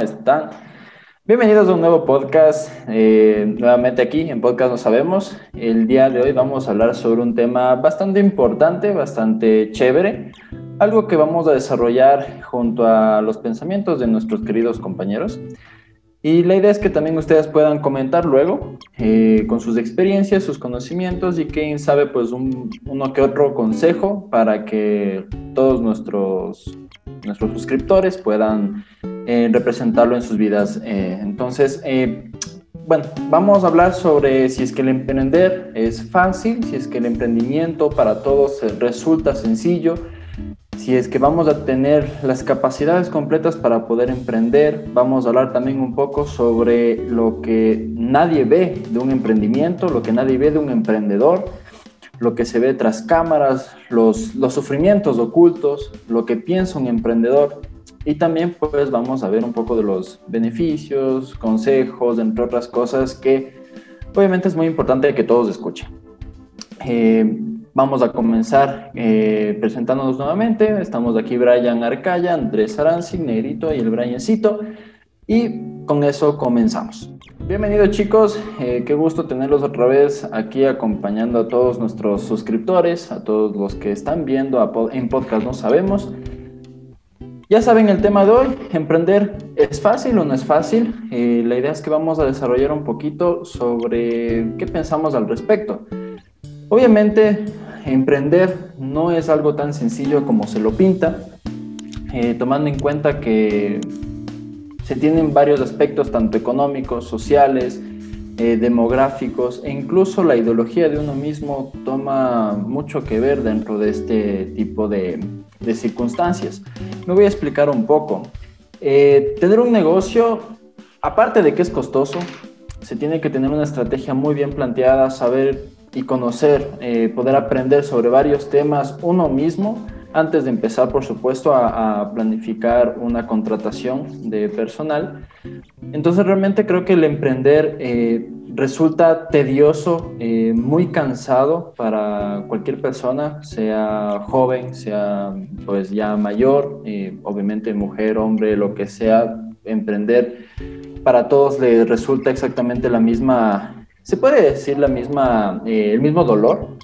están? Bienvenidos a un nuevo podcast, eh, nuevamente aquí en Podcast No Sabemos. El día de hoy vamos a hablar sobre un tema bastante importante, bastante chévere, algo que vamos a desarrollar junto a los pensamientos de nuestros queridos compañeros. Y la idea es que también ustedes puedan comentar luego eh, con sus experiencias, sus conocimientos y quién sabe pues un, uno que otro consejo para que todos nuestros, nuestros suscriptores puedan eh, representarlo en sus vidas. Eh, entonces, bueno, vamos a hablar sobre si es que el emprender es fácil, si es que el emprendimiento para todos resulta sencillo si es que vamos a tener las capacidades completas para poder emprender, vamos a hablar también un poco sobre lo que nadie ve de un emprendimiento, lo que nadie ve de un emprendedor, lo que se ve tras cámaras, los, los sufrimientos ocultos, lo que piensa un emprendedor. Y también pues vamos a ver un poco de los beneficios, consejos, entre otras cosas que obviamente es muy importante que todos escuchen. Eh, Vamos a comenzar eh, presentándonos nuevamente. Estamos aquí Brian Arcaya, Andrés Aranzi, Negrito y el Briancito. Y con eso comenzamos. Bienvenidos chicos, eh, qué gusto tenerlos otra vez aquí acompañando a todos nuestros suscriptores, a todos los que están viendo en podcast No Sabemos. Ya saben el tema de hoy, emprender es fácil o no es fácil. Eh, la idea es que vamos a desarrollar un poquito sobre qué pensamos al respecto. Obviamente emprender no es algo tan sencillo como se lo pinta, eh, tomando en cuenta que se tienen varios aspectos, tanto económicos, sociales, eh, demográficos e incluso la ideología de uno mismo toma mucho que ver dentro de este tipo de, circunstancias. Me voy a explicar un poco. Eh, tener un negocio, aparte de que es costoso, se tiene que tener una estrategia muy bien planteada, saber y conocer, eh, poder aprender sobre varios temas uno mismo antes de empezar, por supuesto, a, planificar una contratación de personal. Entonces, realmente creo que el emprender eh, resulta tedioso, eh, muy cansado para cualquier persona, sea joven, sea pues ya mayor, obviamente mujer, hombre, lo que sea, emprender para todos le resulta exactamente la misma ¿Se puede decir la misma, eh, el mismo dolor?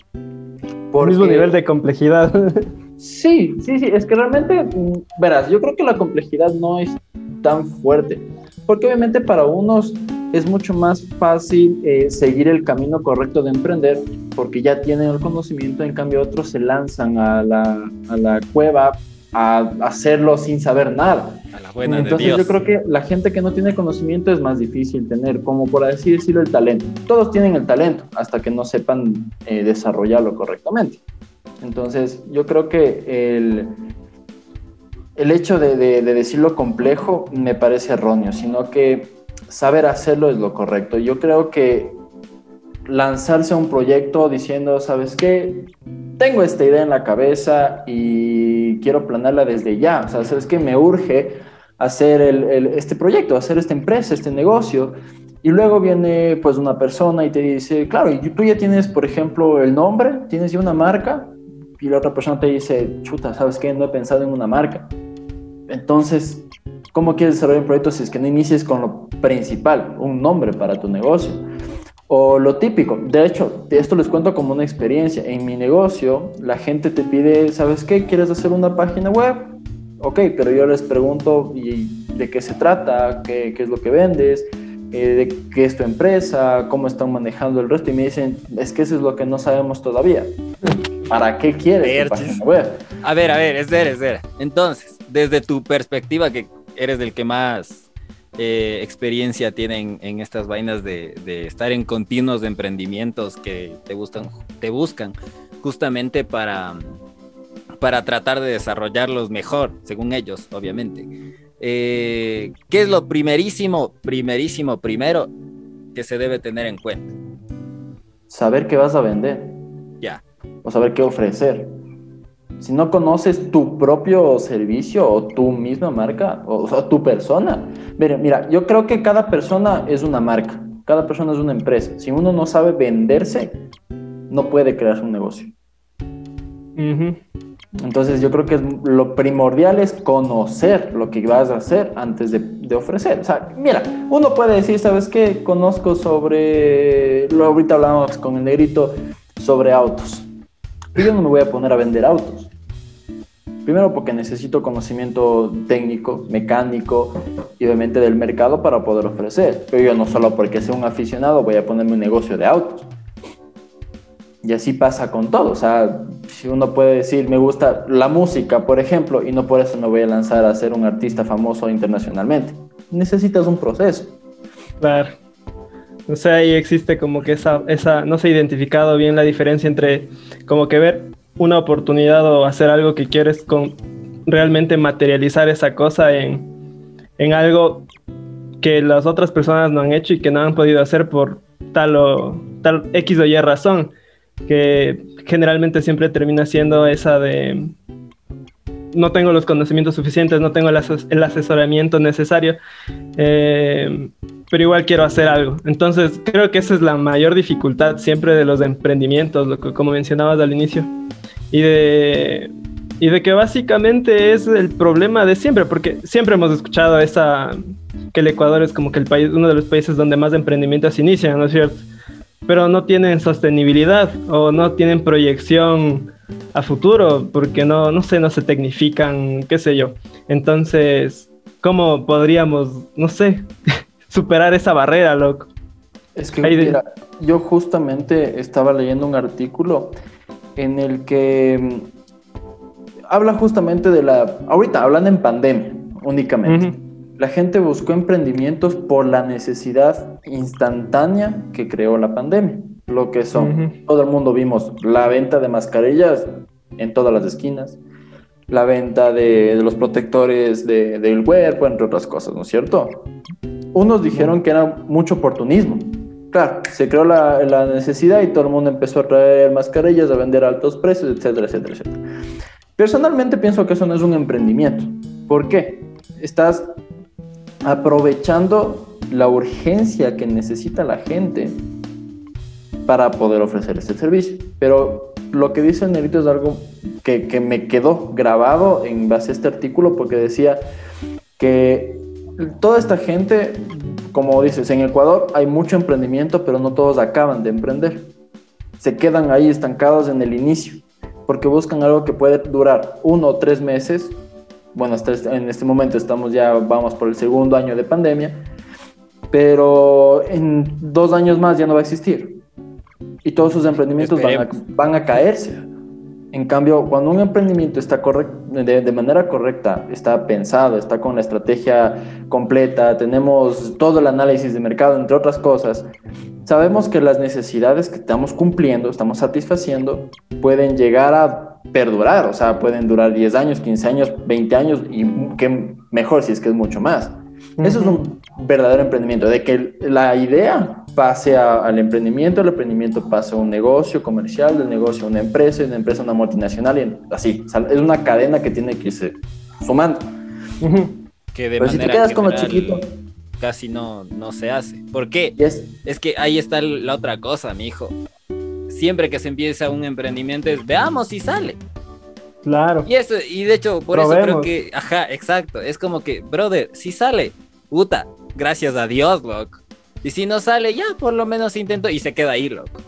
Por el mismo nivel de complejidad. Sí, sí, sí, es que realmente, mm, verás, yo creo que la complejidad no es tan fuerte, porque obviamente para unos es mucho más fácil eh, seguir el camino correcto de emprender, porque ya tienen el conocimiento, en cambio otros se lanzan a la, a la cueva a hacerlo sin saber nada. Entonces yo creo que la gente que no tiene conocimiento es más difícil tener, como por así decirlo, el talento. Todos tienen el talento hasta que no sepan eh, desarrollarlo correctamente. Entonces yo creo que el, el hecho de, de, decirlo complejo me parece erróneo, sino que saber hacerlo es lo correcto. Yo creo que lanzarse a un proyecto diciendo, ¿sabes qué? Tengo esta idea en la cabeza y quiero planearla desde ya. O sea, ¿sabes qué? Me urge hacer este proyecto, hacer esta empresa, este negocio. Y luego viene pues una persona y te dice, claro, y tú ya tienes, por ejemplo, el nombre, tienes ya una marca, y la otra persona te dice, chuta, ¿sabes qué? No he pensado en una marca. Entonces, ¿cómo quieres desarrollar un proyecto si es que no inicies con lo principal, un nombre para tu negocio? O lo típico, de hecho, esto les cuento como una experiencia. En mi negocio, la gente te pide, ¿sabes qué? ¿Quieres hacer una página web? Ok, pero yo les pregunto ¿y de qué se trata, qué, qué es lo que vendes, eh, de qué es tu empresa, cómo están manejando el resto. Y me dicen, es que eso es lo que no sabemos todavía. ¿Para qué quieres página web? A ver, a ver, es ver, es ver. Entonces, desde tu perspectiva, que eres del que más eh, experiencia tienen en estas vainas de, estar en continuos emprendimientos que te buscan, te buscan justamente para, para tratar de desarrollarlos mejor, según ellos, obviamente. Eh, ¿Qué es lo primerísimo, primerísimo, primero que se debe tener en cuenta? Saber qué vas a vender. Ya. O saber qué ofrecer si no conoces tu propio servicio o tu misma marca o, tu persona. Mira, mira, yo creo que cada persona es una marca, cada persona es una empresa. Si uno no sabe venderse, no puede crear un negocio. Entonces yo creo que lo primordial es conocer lo que vas a hacer antes de, de, ofrecer. O sea, mira, uno puede decir, ¿sabes qué? Conozco sobre, lo ahorita hablamos con el negrito, sobre autos. Y yo no me voy a poner a vender autos. Primero porque necesito conocimiento técnico, mecánico y obviamente del mercado para poder ofrecer. Pero yo no solo porque sea un aficionado voy a ponerme un negocio de autos. Y así pasa con todo. O sea, si uno puede decir, me gusta la música, por ejemplo, y no por eso me voy a lanzar a ser un artista famoso internacionalmente. Necesitas un proceso. Claro. O sea, ahí existe como que esa, esa, no se ha identificado bien la diferencia entre como que ver una oportunidad o hacer algo que quieres con realmente materializar esa cosa en, en algo que las otras personas no han hecho y que no han podido hacer por tal o tal X o Y razón que generalmente siempre termina siendo esa de no tengo los conocimientos suficientes, no tengo el, asesoramiento necesario, eh, pero igual quiero hacer algo. Entonces creo que esa es la mayor dificultad siempre de los emprendimientos, lo que, como mencionabas al inicio, y de, y de que básicamente es el problema de siempre, porque siempre hemos escuchado esa, que el Ecuador es como que el país, uno de los países donde más emprendimientos inician, ¿no es cierto? pero no tienen sostenibilidad o no tienen proyección a futuro porque no, no sé, no se tecnifican, qué sé yo. Entonces, ¿cómo podríamos, no sé, superar esa barrera, loco? Es que, mira, yo justamente estaba leyendo un artículo en el que mm, habla justamente de la, ahorita hablan en pandemia únicamente. La gente buscó emprendimientos por la necesidad instantánea que creó la pandemia. Lo que son, todo el mundo vimos la venta de mascarillas en todas las esquinas, la venta de, los protectores del cuerpo, entre otras cosas, ¿no es cierto? Unos dijeron que era mucho oportunismo. Claro, se creó la, la necesidad y todo el mundo empezó a traer mascarillas, a vender a altos precios, etcétera, etcétera, etcétera. Personalmente pienso que eso no es un emprendimiento. ¿Por qué? Estás aprovechando la urgencia que necesita la gente para poder ofrecer este servicio. Pero lo que dice Nerito es algo que, que, me quedó grabado en base a este artículo porque decía que toda esta gente, como dices, en Ecuador hay mucho emprendimiento, pero no todos acaban de emprender. Se quedan ahí estancados en el inicio porque buscan algo que puede durar uno o tres meses bueno, hasta este, en este momento estamos ya, vamos por el segundo año de pandemia, pero en dos años más ya no va a existir. Y todos sus emprendimientos van a, van a, caerse. En cambio, cuando un emprendimiento está de, manera correcta, está pensado, está con la estrategia completa, tenemos todo el análisis de mercado, entre otras cosas, sabemos que las necesidades que estamos cumpliendo, estamos satisfaciendo, pueden llegar a perdurar, o sea, pueden durar 10 años, 15 años, 20 años y que mejor si es que es mucho más. Eso es un verdadero emprendimiento, de que la idea pase al emprendimiento, el emprendimiento pase a un negocio comercial, del negocio a una empresa, y de una empresa a una multinacional, y así. es una cadena que tiene que irse sumando. Que de Pero si te quedas como chiquito. Casi no, no se hace. ¿Por qué? Es que ahí está la otra cosa, mi hijo siempre que se empieza un emprendimiento es veamos si sale. Claro. Y eso, y de hecho, por eso creo que, ajá, exacto. Es como que, brother, si sale, puta, gracias a Dios, loco. Y si no sale, ya por lo menos intento y se queda ahí, loco.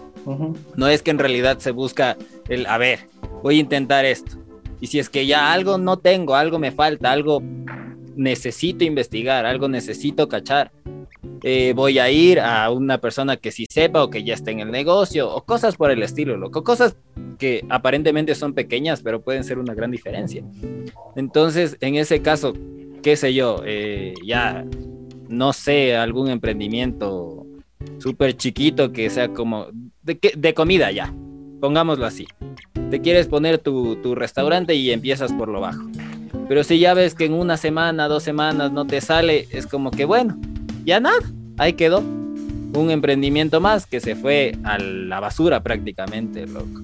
No es que en realidad se busca el, a ver, voy a intentar esto. Y si es que ya algo no tengo, algo me falta, algo necesito investigar, algo necesito cachar, eh, voy a ir a una persona que sí sepa o que ya esté en el negocio o cosas por el estilo, loco. Cosas que aparentemente son pequeñas, pero pueden ser una gran diferencia. Entonces, en ese caso, qué sé yo, eh, ya no sé, algún emprendimiento súper chiquito que sea como de, de comida ya, pongámoslo así. Te quieres poner tu, tu restaurante y empiezas por lo bajo. Pero si ya ves que en una semana, dos semanas no te sale, es como que bueno, ya nada, ahí quedó. Un emprendimiento más que se fue a la basura prácticamente, loco.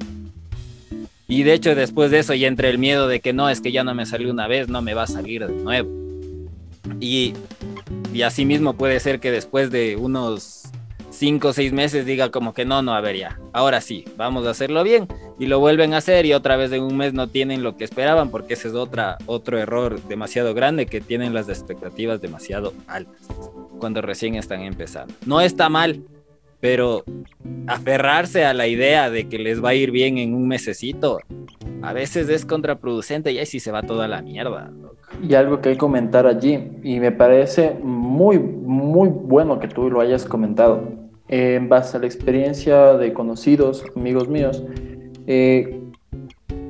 Y de hecho después de eso ya entre el miedo de que no, es que ya no me salió una vez, no me va a salir de nuevo. Y, y así mismo puede ser que después de unos cinco o seis meses diga como que no, no, a ver ya, ahora sí, vamos a hacerlo bien y lo vuelven a hacer y otra vez en un mes no tienen lo que esperaban porque ese es otra, otro error demasiado grande que tienen las expectativas demasiado altas cuando recién están empezando. No está mal, pero aferrarse a la idea de que les va a ir bien en un mesecito a veces es contraproducente y ahí sí se va toda la mierda. Y algo que hay que comentar allí, y me parece muy, muy bueno que tú lo hayas comentado, en base a la experiencia de conocidos, amigos míos, eh,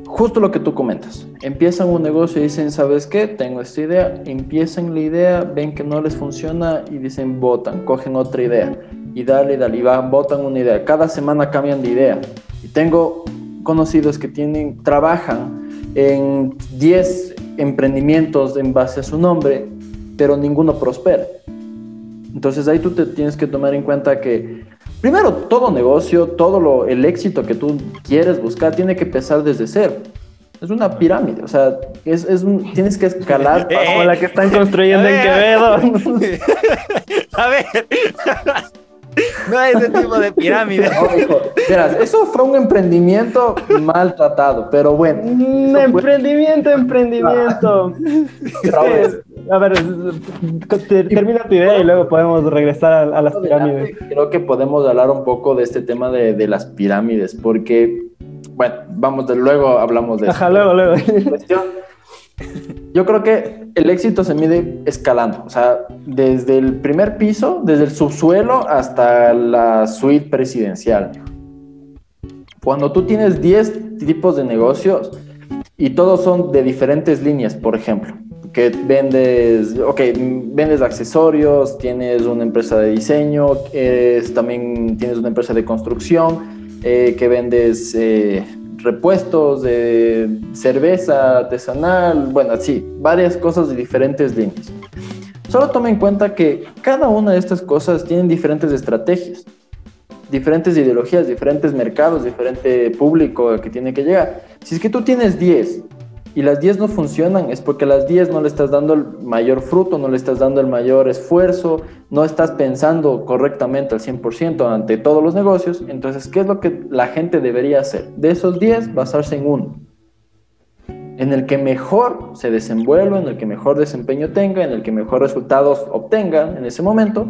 justo lo que tú comentas. Empiezan un negocio y dicen, ¿sabes qué? Tengo esta idea. Empiezan la idea, ven que no les funciona y dicen, votan, cogen otra idea. Y dale, dale, y van, votan una idea. Cada semana cambian de idea. Y tengo conocidos que tienen, trabajan en 10 emprendimientos en base a su nombre, pero ninguno prospera. Entonces ahí tú te tienes que tomar en cuenta que primero todo negocio, todo lo, el éxito que tú quieres buscar tiene que empezar desde cero. Es una pirámide, o sea, es, es un, tienes que escalar como la que están construyendo en Quevedo. A ver, no hay ese tipo de pirámide. eso fue un emprendimiento maltratado, pero bueno. Emprendimiento, emprendimiento. a ver, termina tu idea y luego podemos regresar a, las pirámides. Creo que podemos hablar un poco de este tema de, de las pirámides, porque, bueno, vamos, de, luego hablamos de Ajá, luego, luego. Yo creo que el éxito se mide escalando, o sea, desde el primer piso, desde el subsuelo hasta la suite presidencial. Cuando tú tienes 10 tipos de negocios y todos son de diferentes líneas, por ejemplo, que vendes, ok, vendes accesorios, tienes una empresa de diseño, también tienes una empresa de construcción, eh, que vendes... Eh, repuestos de cerveza artesanal, bueno, sí, varias cosas de diferentes líneas. Solo toma en cuenta que cada una de estas cosas tienen diferentes estrategias, diferentes ideologías, diferentes mercados, diferente público al que tiene que llegar. Si es que tú tienes 10 y las 10 no funcionan, es porque las 10 no le estás dando el mayor fruto, no le estás dando el mayor esfuerzo, no estás pensando correctamente al 100% ante todos los negocios. Entonces, ¿qué es lo que la gente debería hacer? De esos 10, basarse en uno, en el que mejor se desenvuelva, en el que mejor desempeño tenga, en el que mejor resultados obtenga en ese momento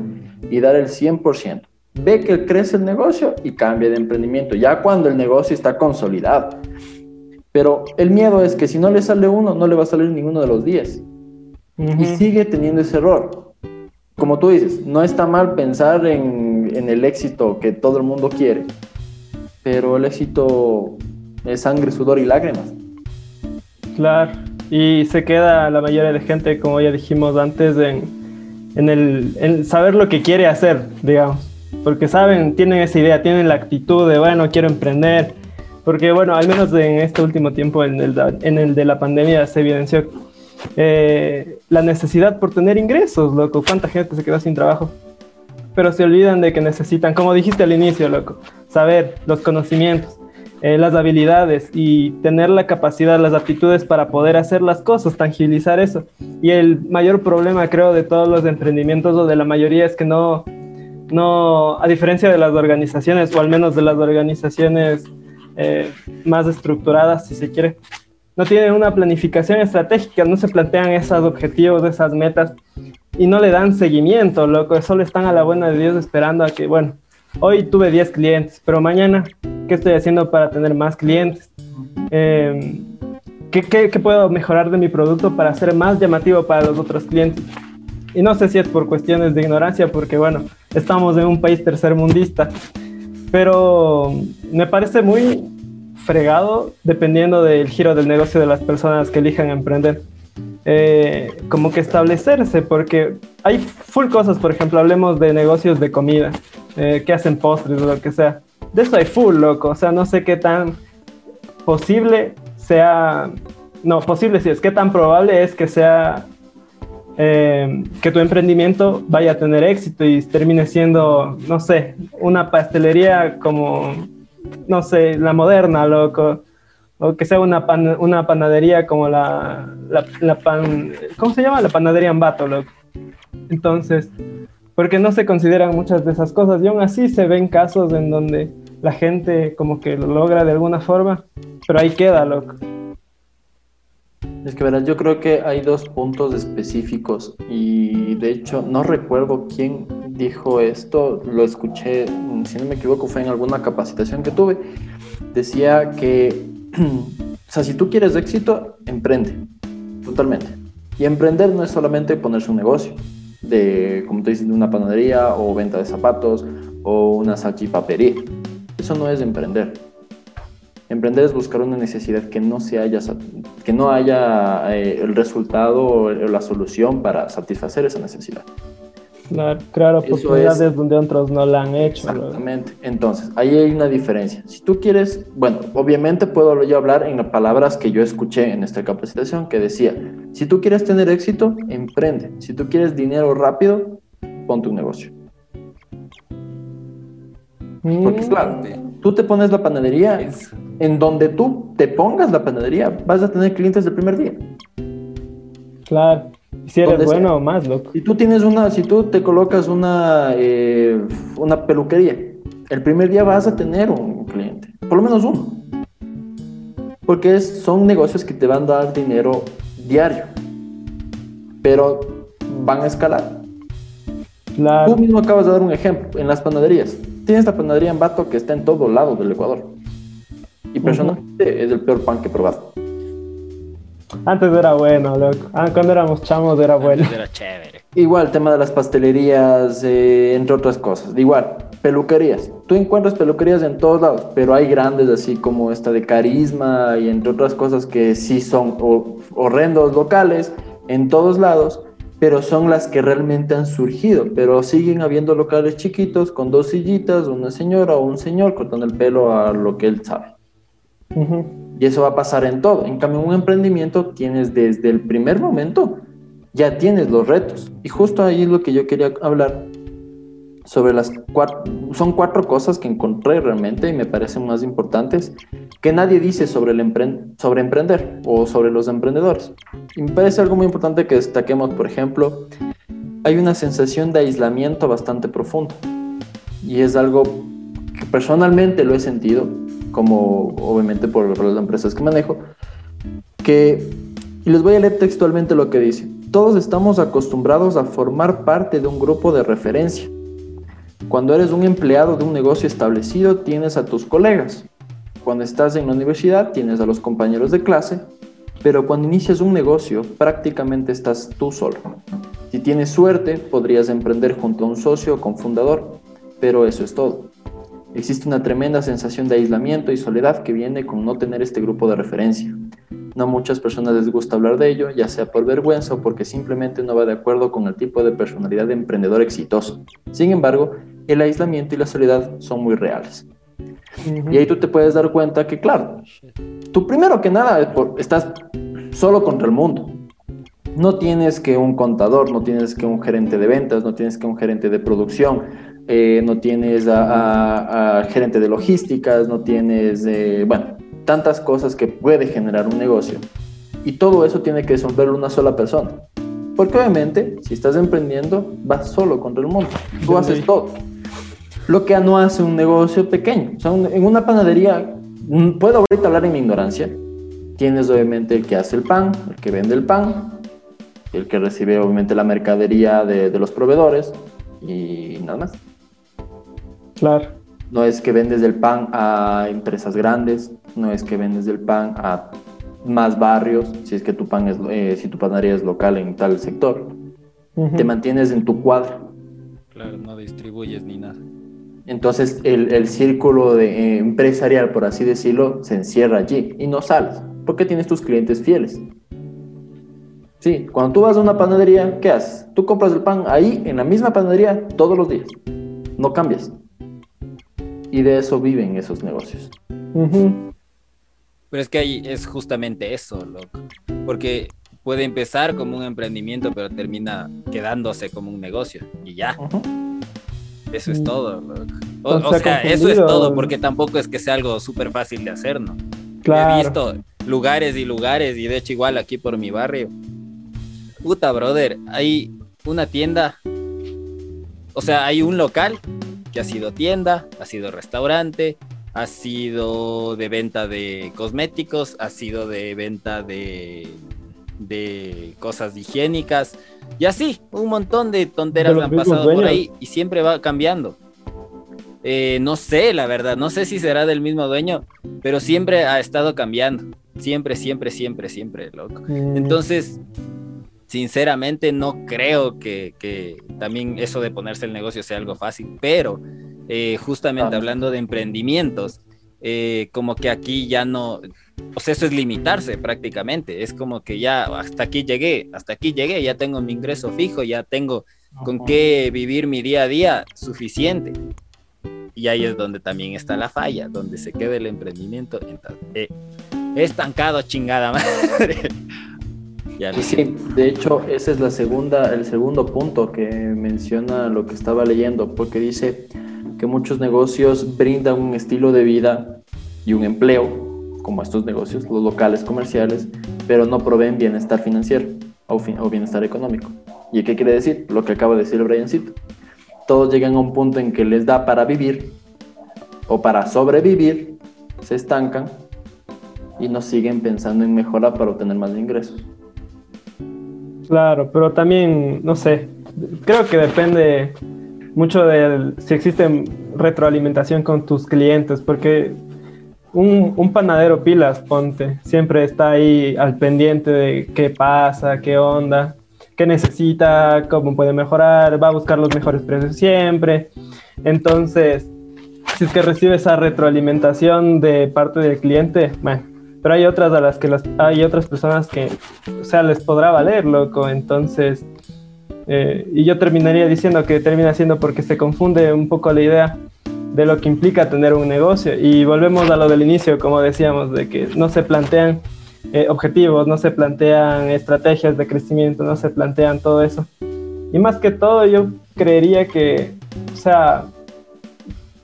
y dar el 100%. Ve que crece el negocio y cambia de emprendimiento, ya cuando el negocio está consolidado pero el miedo es que si no le sale uno, no le va a salir ninguno de los 10. Y sigue teniendo ese error. Como tú dices, no está mal pensar en, en, el éxito que todo el mundo quiere, pero el éxito es sangre, sudor y lágrimas. Claro, y se queda la mayoría de gente, como ya dijimos antes, en, en, el, en saber lo que quiere hacer, digamos. Porque saben, tienen esa idea, tienen la actitud de, bueno, quiero emprender, porque bueno, al menos en este último tiempo, en el, en el de la pandemia, se evidenció eh, la necesidad por tener ingresos, loco. ¿Cuánta gente se quedó sin trabajo? Pero se olvidan de que necesitan, como dijiste al inicio, loco, saber los conocimientos, eh, las habilidades y tener la capacidad, las aptitudes para poder hacer las cosas, tangibilizar eso. Y el mayor problema, creo, de todos los emprendimientos o de la mayoría es que no, no, a diferencia de las organizaciones, o al menos de las organizaciones eh, más estructuradas, si se quiere. No tienen una planificación estratégica, no se plantean esos objetivos, esas metas y no le dan seguimiento, loco. Solo están a la buena de Dios esperando a que, bueno, hoy tuve 10 clientes, pero mañana, ¿qué estoy haciendo para tener más clientes? Em, ¿qué, qué, qué puedo mejorar de mi producto para ser más llamativo para los otros clientes? Y no sé si es por cuestiones de ignorancia, porque bueno, estamos en un país tercermundista pero me parece muy fregado dependiendo del giro del negocio de las personas que elijan emprender. Eh, como que establecerse, porque hay full cosas, por ejemplo, hablemos de negocios de comida, eh, que hacen postres o lo que sea. De eso hay full, loco, o sea, no sé qué tan posible sea, no, posible sí es, qué tan probable es que sea eh, que tu emprendimiento vaya a tener éxito y termine siendo, no sé, una pastelería como, no sé, la moderna, loco, o que sea una, una panadería como la, la, pan, ¿cómo se llama? La panadería Ambato, loco. Entonces, porque no se consideran muchas de esas cosas y aún así se ven casos en donde la gente como que lo logra de alguna forma, pero ahí queda, loco. Es que verás, yo creo que hay dos puntos específicos y de hecho no recuerdo quién dijo esto, lo escuché, si no me equivoco, fue en alguna capacitación que tuve. Decía que, o sea, si tú quieres éxito, emprende, totalmente. Y emprender no es solamente ponerse un negocio de, como te dices, de una panadería o venta de zapatos o una salchipapería. Eso no es emprender. Emprender es buscar una necesidad que no, se haya, que no haya eh, el resultado o la solución para satisfacer esa necesidad. Claro, crear oportunidades donde otros no la han hecho. Exactamente. Entonces, ahí hay una diferencia. Si tú quieres, bueno, obviamente puedo yo hablar en las palabras que yo escuché en esta capacitación que decía, si tú quieres tener éxito, emprende. Si tú quieres dinero rápido, ponte un negocio. Porque claro, mm. Tú te pones la panadería, en donde tú te pongas la panadería, vas a tener clientes del primer día. Claro. Si eres bueno o más, loco. Si tú tienes una, si tú te colocas una, eh, una peluquería, el primer día vas a tener un cliente, por lo menos uno. Porque son negocios que te van a dar dinero diario, pero van a escalar. Tú mismo acabas de dar un ejemplo en las panaderías. Tienes la panadería en Bato que está en todos lados del Ecuador. Y personalmente es el peor pan que he probado. Antes era bueno, loco. Ah, cuando éramos chamos era bueno. era chévere. Igual, tema de las pastelerías, eh, entre otras cosas. Igual, peluquerías. Tú encuentras peluquerías en todos lados, pero hay grandes así como esta de carisma y entre otras cosas que sí son horrendos locales en todos lados, pero son las que realmente han surgido. Pero siguen habiendo locales chiquitos con dos sillitas, una señora o un señor cortando el pelo a lo que él sabe. Y eso va a pasar en todo. En cambio, un emprendimiento tienes desde el primer momento, ya tienes los retos. Y justo ahí es lo que yo quería hablar sobre las cuatro, son cuatro cosas que encontré realmente y me parecen más importantes que nadie dice sobre, el sobre emprender o sobre los emprendedores. Y me parece algo muy importante que destaquemos, por ejemplo, hay una sensación de aislamiento bastante profundo y es algo que personalmente lo he sentido como obviamente por, las empresas que manejo, que, y les voy a leer textualmente lo que dice, todos estamos acostumbrados a formar parte de un grupo de referencia. Cuando eres un empleado de un negocio establecido, tienes a tus colegas. Cuando estás en la universidad, tienes a los compañeros de clase. Pero cuando inicias un negocio, prácticamente estás tú solo. Si tienes suerte, podrías emprender junto a un socio o cofundador, pero eso es todo. Existe una tremenda sensación de aislamiento y soledad que viene con no tener este grupo de referencia. No a muchas personas les gusta hablar de ello, ya sea por vergüenza o porque simplemente no va de acuerdo con el tipo de personalidad de emprendedor exitoso. Sin embargo, el aislamiento y la soledad son muy reales. Y ahí tú te puedes dar cuenta que, claro, tú primero que nada estás solo contra el mundo. No tienes que un contador, no tienes que un gerente de ventas, no tienes que un gerente de producción, eh, no tienes a, gerente de logísticas, no tienes, eh, bueno, tantas cosas que puede generar un negocio. Y todo eso tiene que resolverlo una sola persona. Porque obviamente, si estás emprendiendo, vas solo contra el mundo. Tú haces todo. Lo que no hace un negocio pequeño. O sea, en una panadería, mm, puedo ahorita hablar en mi ignorancia. Tienes obviamente el que hace el pan, el que vende el pan, el que recibe obviamente la mercadería de, de los proveedores y nada más. Claro. No es que vendes el pan a empresas grandes, no es que vendes el pan a más barrios, si es que tu pan es, eh, si tu panadería es local en tal sector. Te mantienes en tu cuadra. Claro, no distribuyes ni nada. Entonces el, el círculo de, eh, empresarial, por así decirlo, se encierra allí y no sales, porque tienes tus clientes fieles. Sí, cuando tú vas a una panadería, ¿qué haces? Tú compras el pan ahí, en la misma panadería, todos los días. No cambias y de eso viven esos negocios. Pero es que ahí es justamente eso, loco. Porque puede empezar como un emprendimiento, pero termina quedándose como un negocio y ya. Eso es todo, loco. O, sea, eso es todo, porque tampoco es que sea algo súper fácil de hacer, ¿no? Claro. He visto lugares y lugares, y de hecho, igual aquí por mi barrio. Puta, brother, hay una tienda O sea, hay un local que ha sido tienda, ha sido restaurante, ha sido de venta de cosméticos, ha sido de venta de, de cosas higiénicas y así, un montón de tonteras han pasado por ahí y siempre va cambiando. Eh, no sé, la verdad, no sé si será del mismo dueño, pero siempre ha estado cambiando. Siempre, siempre, siempre, siempre, loco. Mm. Entonces, sinceramente no creo que, también eso de ponerse el negocio sea algo fácil, pero eh, justamente hablando de emprendimientos, eh, como que aquí ya no, o sea, eso es limitarse prácticamente, es como que ya hasta aquí llegué, hasta aquí llegué, ya tengo mi ingreso fijo, ya tengo con qué vivir mi día a día suficiente. Y ahí es donde también está la falla, donde se queda el emprendimiento eh, estancado, chingada madre. sí, de hecho, ese es la segunda, el segundo punto que menciona lo que estaba leyendo, porque dice que muchos negocios brindan un estilo de vida y un empleo, como estos negocios, los locales comerciales, pero no proveen bienestar financiero o, o bienestar económico. ¿Y qué quiere decir? Lo que acaba de decir Briancito. Todos llegan a un punto en que les da para vivir o para sobrevivir, se estancan y no siguen pensando en mejorar para obtener más ingresos. Claro, pero también, no sé, creo que depende mucho de si existe retroalimentación con tus clientes, porque un, panadero pilas, ponte, siempre está ahí al pendiente de qué pasa, qué onda, qué necesita, cómo puede mejorar, va a buscar los mejores precios siempre. Entonces, si es que recibe esa retroalimentación de parte del cliente, bueno, pero hay otras a las que hay otras personas que, o sea, les podrá valer, loco, entonces, eh, y yo terminaría diciendo que termina siendo porque se confunde un poco la idea de lo que implica tener un negocio y volvemos a lo del inicio, como decíamos, de que no se plantean eh, objetivos, no se plantean estrategias de crecimiento, no se plantean todo eso. Y más que todo, yo creería que, o sea,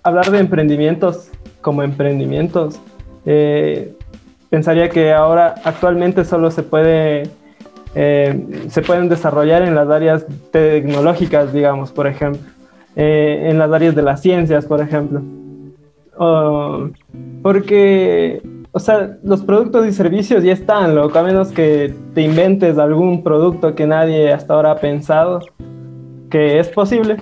hablar de emprendimientos como emprendimientos, eh, pensaría que ahora actualmente solo se puede eh, se pueden desarrollar en las áreas tecnológicas, digamos, por ejemplo, eh, en las áreas de las ciencias, por ejemplo. porque, o sea, los productos y servicios ya están, lo a menos que te inventes algún producto que nadie hasta ahora ha pensado que es posible,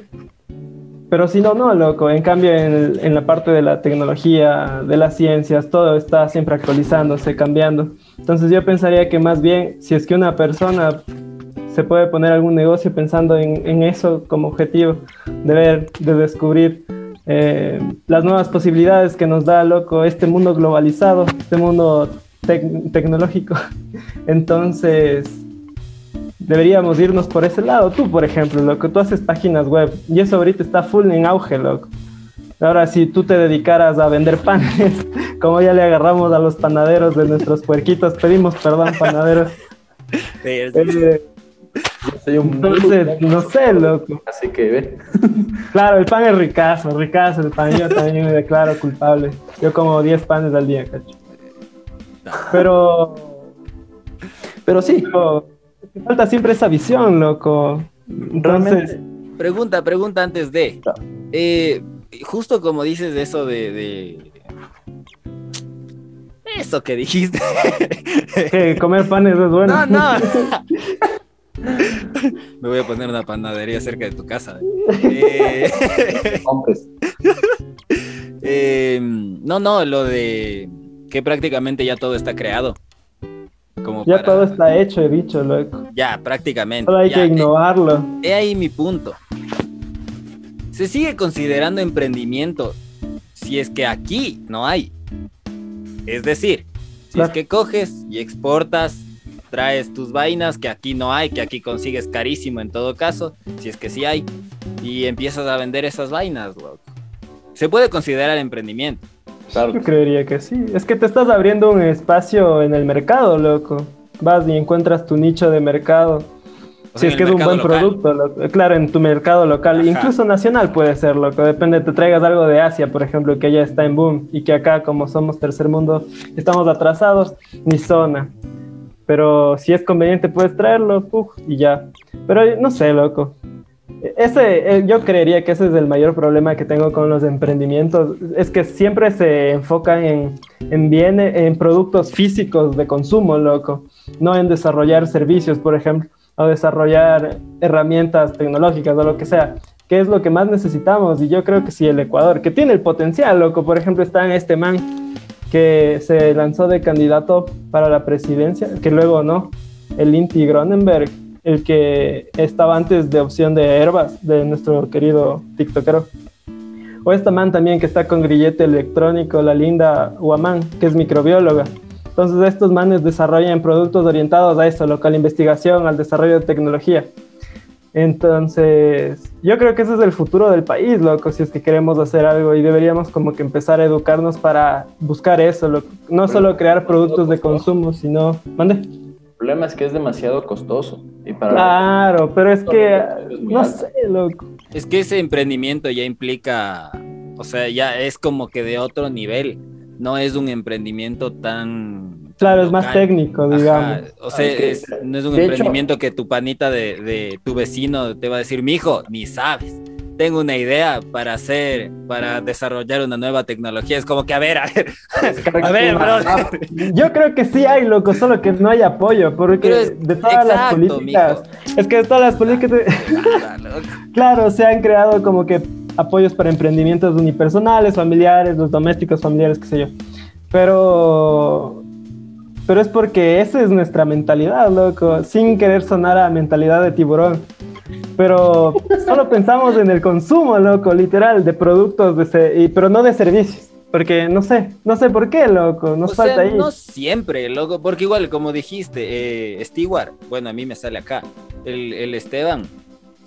pero si no, no, loco. En cambio, en, la parte de la tecnología, de las ciencias, todo está siempre actualizándose, cambiando. Entonces yo pensaría que más bien, si es que una persona se puede poner algún negocio pensando en, eso como objetivo, de ver, de descubrir eh, las nuevas posibilidades que nos da, loco, este mundo globalizado, este mundo tecnológico. Entonces deberíamos irnos por ese lado. Tú, por ejemplo, lo que tú haces páginas web y eso ahorita está full en auge, loco. Ahora, si tú te dedicaras a vender panes, como ya le agarramos a los panaderos de nuestros puerquitos, pedimos perdón, panaderos. Eh, soy un entonces, no sé, loco. Así que ve. Claro, el pan es ricazo, ricazo el pan. Yo también me declaro culpable. Yo como 10 panes al día, cacho. Pero. Pero sí falta siempre esa visión, loco. Realmente. Pregunta, pregunta antes de. Eh, justo como dices eso de, Eso que dijiste. Que comer panes es bueno. No, no. Me voy a poner una panadería cerca de tu casa. Eh... eh, no, no, lo de que prácticamente ya todo está creado ya todo está hecho, he dicho, loco. Ya, prácticamente. Solo hay que innovarlo. He, ahí mi punto. Se sigue considerando emprendimiento si es que aquí no hay. Es decir, si es que coges y exportas, traes tus vainas que aquí no hay, que aquí consigues carísimo en todo caso, si es que sí hay, y empiezas a vender esas vainas, loco. Se puede considerar emprendimiento. Yo creería que sí. Es que te estás abriendo un espacio en el mercado, loco. Vas y encuentras tu nicho de mercado. si es que es un buen producto, claro, en tu mercado local, incluso nacional puede ser, loco. Depende, te traigas algo de Asia, por ejemplo, que ya está en boom y que acá, como somos tercer mundo, estamos atrasados, ni zona. Pero si es conveniente, puedes traerlo, y ya. Pero no sé, loco. Ese, eh, yo creería que ese es el mayor problema que tengo con los emprendimientos, es que siempre se enfocan en, en bienes, en productos físicos de consumo, loco, no en desarrollar servicios, por ejemplo, o desarrollar herramientas tecnológicas o lo que sea, que es lo que más necesitamos. Y yo creo que si el Ecuador, que tiene el potencial, loco, por ejemplo, está en este man que se lanzó de candidato para la presidencia, que luego no, el Inti Gronenberg, el que estaba antes de opción de Herbas, de nuestro querido TikTokero. O esta man también que está con grillete electrónico, la linda Huamán, que es microbióloga. Entonces estos manes desarrollan productos orientados a eso, local investigación, al desarrollo de tecnología. Entonces, yo creo que ese es el futuro del país, loco, si es que queremos hacer algo y deberíamos como que empezar a educarnos para buscar eso, no solo crear productos de consumo, sino... ¿Mande? El problema es que es demasiado costoso. Y para claro, pero es que, no sé, loco. Es que ese emprendimiento ya implica, o sea, ya es como que de otro nivel. No es un emprendimiento tan... Claro, es más técnico, digamos. O sea, no es un emprendimiento que tu panita de, de tu vecino te va a decir, mijo, ni sabes tengo una idea para hacer, para desarrollar una nueva tecnología. Es como que, a ver, a ver, a ver, bro. Yo creo que sí hay, loco, solo que no hay apoyo, porque de todas las políticas, es que de todas las políticas, claro, se han creado como que apoyos para emprendimientos unipersonales, familiares, los domésticos, familiares, qué sé yo. Pero pero es porque esa es nuestra mentalidad, loco, sin querer sonar a mentalidad de tiburón. Pero solo pensamos en el consumo, loco, literal, de productos, de y, pero no de servicios. Porque no sé, no sé por qué, loco, nos falta ahí. No siempre, loco, porque igual, como dijiste, eh, Stewart, bueno, a mí me sale acá, el, el Esteban,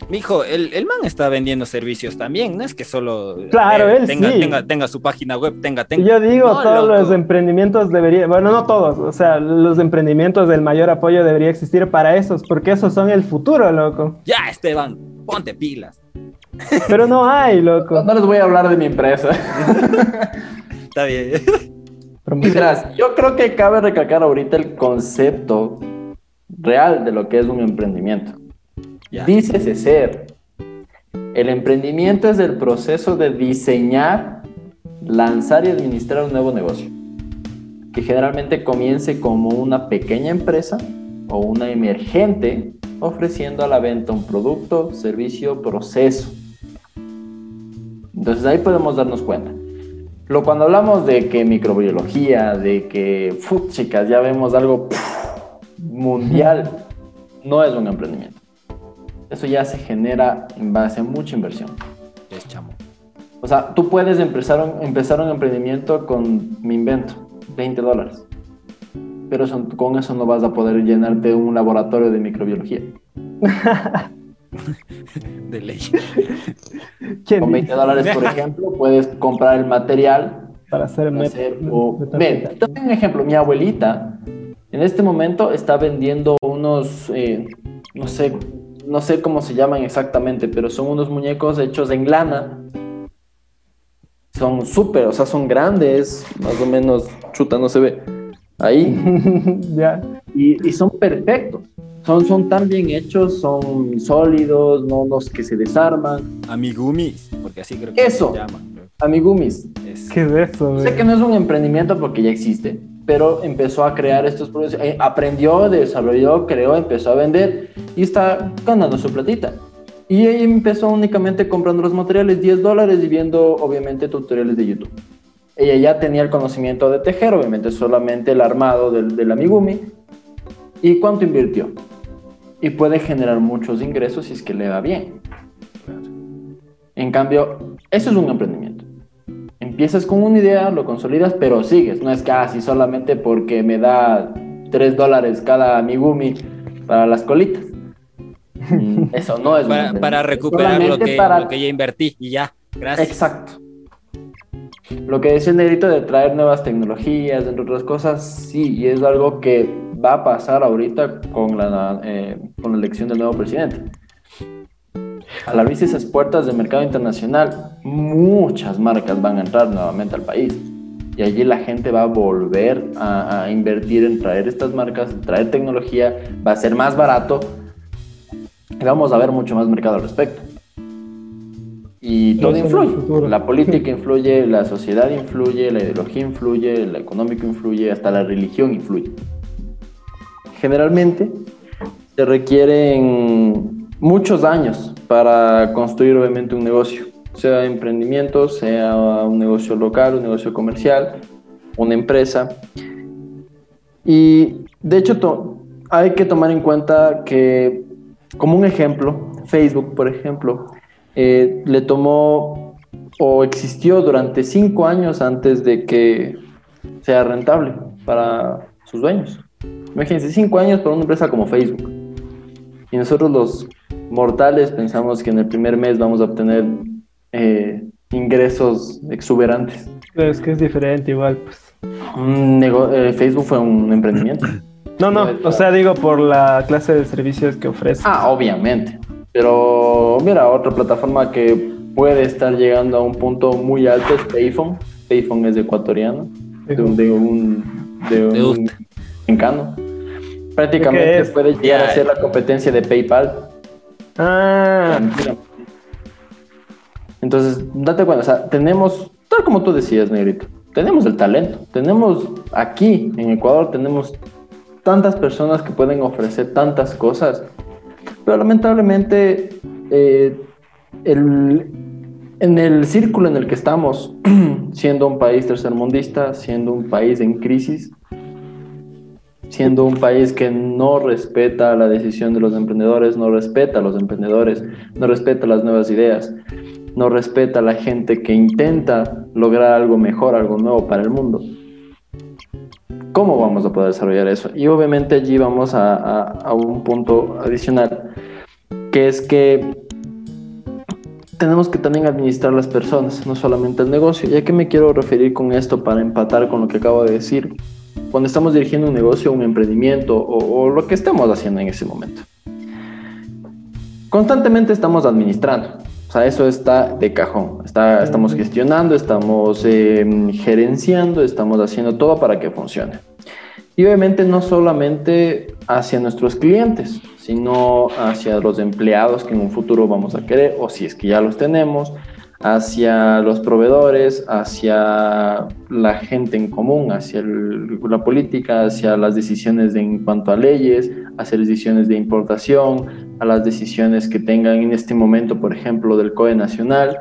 Mijo, el, el man está vendiendo servicios también, no es que solo claro, él tenga, sí. tenga, tenga, su página web, tenga, tenga. Yo digo, todos los emprendimientos deberían, bueno, no todos, o sea, los emprendimientos del mayor apoyo debería existir para esos, porque esos son el futuro, loco. Ya, Esteban, ponte pilas. Pero no hay, loco. No les voy a hablar de mi empresa. Está bien. Mientras, yo creo que cabe recalcar ahorita el concepto real de lo que es un emprendimiento. Dícese ser. El emprendimiento es el proceso de diseñar, lanzar y administrar un nuevo negocio, que generalmente comience como una pequeña empresa o una emergente ofreciendo a la venta un producto, servicio, proceso. Entonces ahí podemos darnos cuenta. Lo, cuando hablamos de que microbiología, de que, chicas, ya vemos algo mundial, no es un emprendimiento eso ya se genera en base a mucha inversión. Es chamo. O sea, tú puedes empezar un, empezar un emprendimiento con mi invento, 20 dólares. Pero con eso no vas a poder llenarte un laboratorio de microbiología. de ley. Con 20 dólares, por ejemplo, puedes comprar el material para hacer, hacer Ven, un ejemplo. Mi abuelita en este momento está vendiendo unos, eh, no sé, no sé cómo se llaman exactamente, pero son unos muñecos hechos en lana. Son súper, o sea, son grandes, más o menos, chuta, no se ve. Ahí. ya. Y, son perfectos. Son, son tan bien hechos, son sólidos, no los que se desarman. Amigumis, porque así creo que eso, se llaman. Amigumis. ¿Qué es eso? Sé que no es un emprendimiento porque ya existe, pero empezó a crear estos productos, eh, aprendió, desarrolló, creó, empezó a vender y está ganando su platita. Y ella empezó únicamente comprando los materiales, 10 dólares y viendo obviamente tutoriales de YouTube. Ella ya tenía el conocimiento de tejer, obviamente solamente el armado del, del amigumi. ¿Y cuánto invirtió? Y puede generar muchos ingresos si es que le va bien. En cambio, eso es un emprendimiento. Empiezas con una idea, lo consolidas, pero sigues. No es casi solamente porque me da 3 dólares cada amigumi para las colitas. Mm, eso no es. para, para recuperar lo que, lo que ya invertí y ya. Gracias. Exacto. Lo que decía el negrito de traer nuevas tecnologías, entre otras cosas, sí, y es algo que va a pasar ahorita con la, eh, con la elección del nuevo presidente al abrirse esas puertas del mercado internacional, muchas marcas van a entrar nuevamente al país. Y allí la gente va a volver a, invertir en traer estas marcas, traer tecnología, va a ser más barato y vamos a ver mucho más mercado al respecto. Y todo influye. La política influye, la sociedad influye, la ideología influye, el económico influye, hasta la religión influye. Generalmente se requieren muchos años para construir obviamente un negocio, sea emprendimiento, sea un negocio local, un negocio comercial, una empresa. Y de hecho hay que tomar en cuenta que, como un ejemplo, Facebook, por ejemplo, eh, le tomó o existió durante cinco años antes de que sea rentable para sus dueños. Imagínense, cinco años para una empresa como Facebook. Y nosotros los mortales pensamos que en el primer mes vamos a obtener eh, ingresos exuberantes. Pero es que es diferente igual, pues. Un eh, Facebook fue un emprendimiento. No, no, o sea, digo por la clase de servicios que ofrece. Ah, obviamente. Pero mira, otra plataforma que puede estar llegando a un punto muy alto es Payphone. Payphone es ecuatoriano, de un, de un, de un mexicano. ¿Qué Prácticamente puede llegar a ser la competencia de PayPal. Ah, Entonces, date cuenta, o sea, tenemos, tal como tú decías, Negrito, tenemos el talento, tenemos aquí en Ecuador, tenemos tantas personas que pueden ofrecer tantas cosas, pero lamentablemente eh, el- en el círculo en el que estamos, siendo un país tercermundista, siendo un país en crisis, siendo un país que no respeta la decisión de los emprendedores, no respeta a los emprendedores, no respeta las nuevas ideas, no respeta a la gente que intenta lograr algo mejor, algo nuevo para el mundo. ¿Cómo vamos a poder desarrollar eso? Y obviamente allí vamos a, a- a un punto adicional, que es que tenemos que también administrar las personas, no solamente el negocio. ¿Y a qué me quiero referir con esto para empatar con lo que acabo de decir? Cuando estamos dirigiendo un negocio, un emprendimiento o, o lo que estemos haciendo en ese momento. Constantemente estamos administrando. O sea, eso está de cajón. Está, estamos gestionando, estamos eh, gerenciando, estamos haciendo todo para que funcione. Y obviamente no solamente hacia nuestros clientes, sino hacia los empleados que en un futuro vamos a querer, o si es que ya los tenemos, hacia los proveedores, hacia la gente en común, hacia la política, hacia las decisiones de- en cuanto a leyes, hacia las decisiones de importación, a las decisiones que tengan en este momento, por ejemplo, del COE nacional.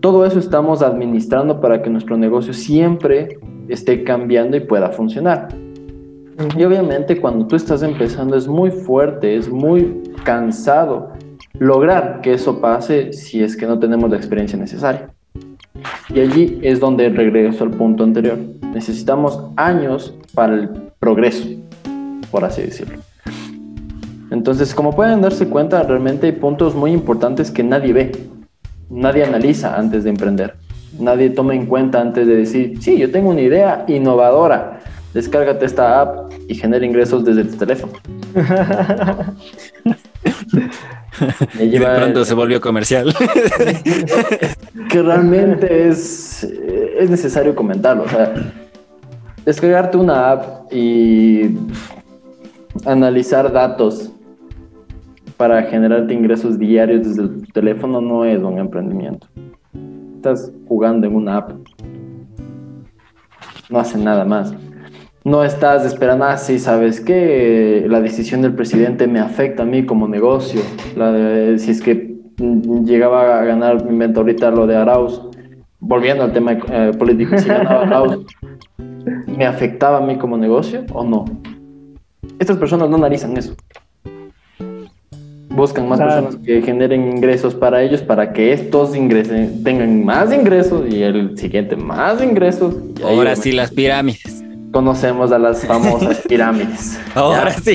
Todo eso estamos administrando para que nuestro negocio siempre esté cambiando y pueda funcionar. Y obviamente cuando tú estás empezando es muy fuerte, es muy cansado lograr que eso pase si es que no tenemos la experiencia necesaria. Y allí es donde regreso al punto anterior. Necesitamos años para el progreso, por así decirlo. Entonces, como pueden darse cuenta, realmente hay puntos muy importantes que nadie ve, nadie analiza antes de emprender, nadie toma en cuenta antes de decir, sí, yo tengo una idea innovadora, descárgate esta app y genera ingresos desde tu teléfono. Y Y de pronto se volvió comercial. que realmente es, es necesario comentarlo. O sea, descargarte una app y analizar datos para generarte ingresos diarios desde tu teléfono no es un emprendimiento. Estás jugando en una app. No hace nada más. No estás esperando, ah, sí, ¿sabes qué? La decisión del presidente me afecta a mí como negocio. La de- si es que mm, llegaba a ganar, me invento ahorita lo de Arauz, volviendo al tema eh, político, si ganaba Arauz, ¿me afectaba a mí como negocio o no? Estas personas no analizan eso. Buscan más Claro. personas que generen ingresos para ellos para que estos ingresen, tengan más ingresos y el siguiente más ingresos. Ahora sí, las pirámides. Conocemos a las famosas pirámides. Ahora ¿ya? sí.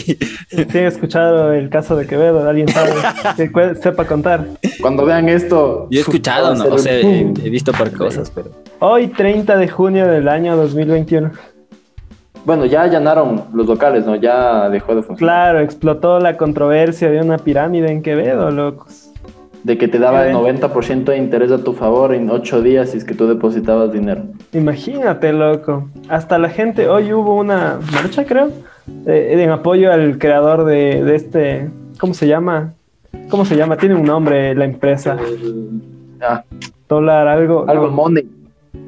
¿Sí han escuchado el caso de Quevedo? ¿Alguien sabe que sepa contar? Cuando vean esto... Yo he escuchado, ¿no? O sea, he, he visto por cosas, pero. Hoy, 30 de junio del año 2021. Bueno, ya allanaron los locales, ¿no? Ya dejó de funcionar. Claro, explotó la controversia de una pirámide en Quevedo, locos. De que te daba el Qué 90% de interés a tu favor en 8 días si es que tú depositabas dinero. Imagínate, loco. Hasta la gente, hoy hubo una marcha, creo, eh, en apoyo al creador de, de este, ¿cómo se llama? ¿Cómo se llama? Tiene un nombre la empresa. Ah, Dólar, algo. algo no. money.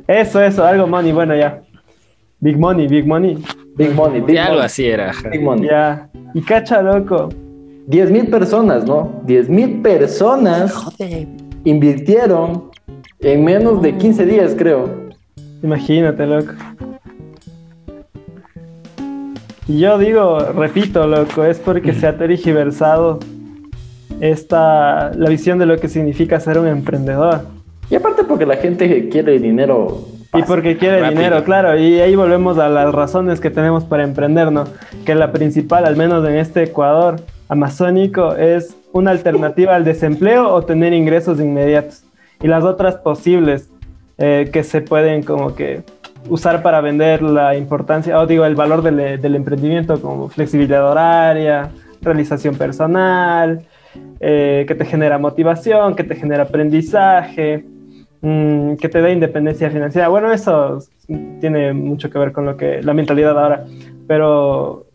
Eso, eso, algo money, bueno, ya. Big money, big money. Big money, big algo money. así era. Big money. Ya. Y cacha, loco. 10 mil personas, ¿no? 10 mil personas invirtieron en menos de 15 días, creo. Imagínate, loco. Y yo digo, repito, loco, es porque se ha tergiversado esta, la visión de lo que significa ser un emprendedor. Y aparte porque la gente quiere dinero. Y fácil. porque quiere rápido. dinero, claro. Y ahí volvemos a las razones que tenemos para emprender, ¿no? Que la principal, al menos en este Ecuador amazónico, es una alternativa al desempleo o tener ingresos inmediatos. Y las otras posibles eh, que se pueden como que usar para vender la importancia, o digo, el valor del, del emprendimiento como flexibilidad horaria, realización personal, eh, que te genera motivación, que te genera aprendizaje, mm, que te da independencia financiera. Bueno, eso tiene mucho que ver con lo que la mentalidad ahora, pero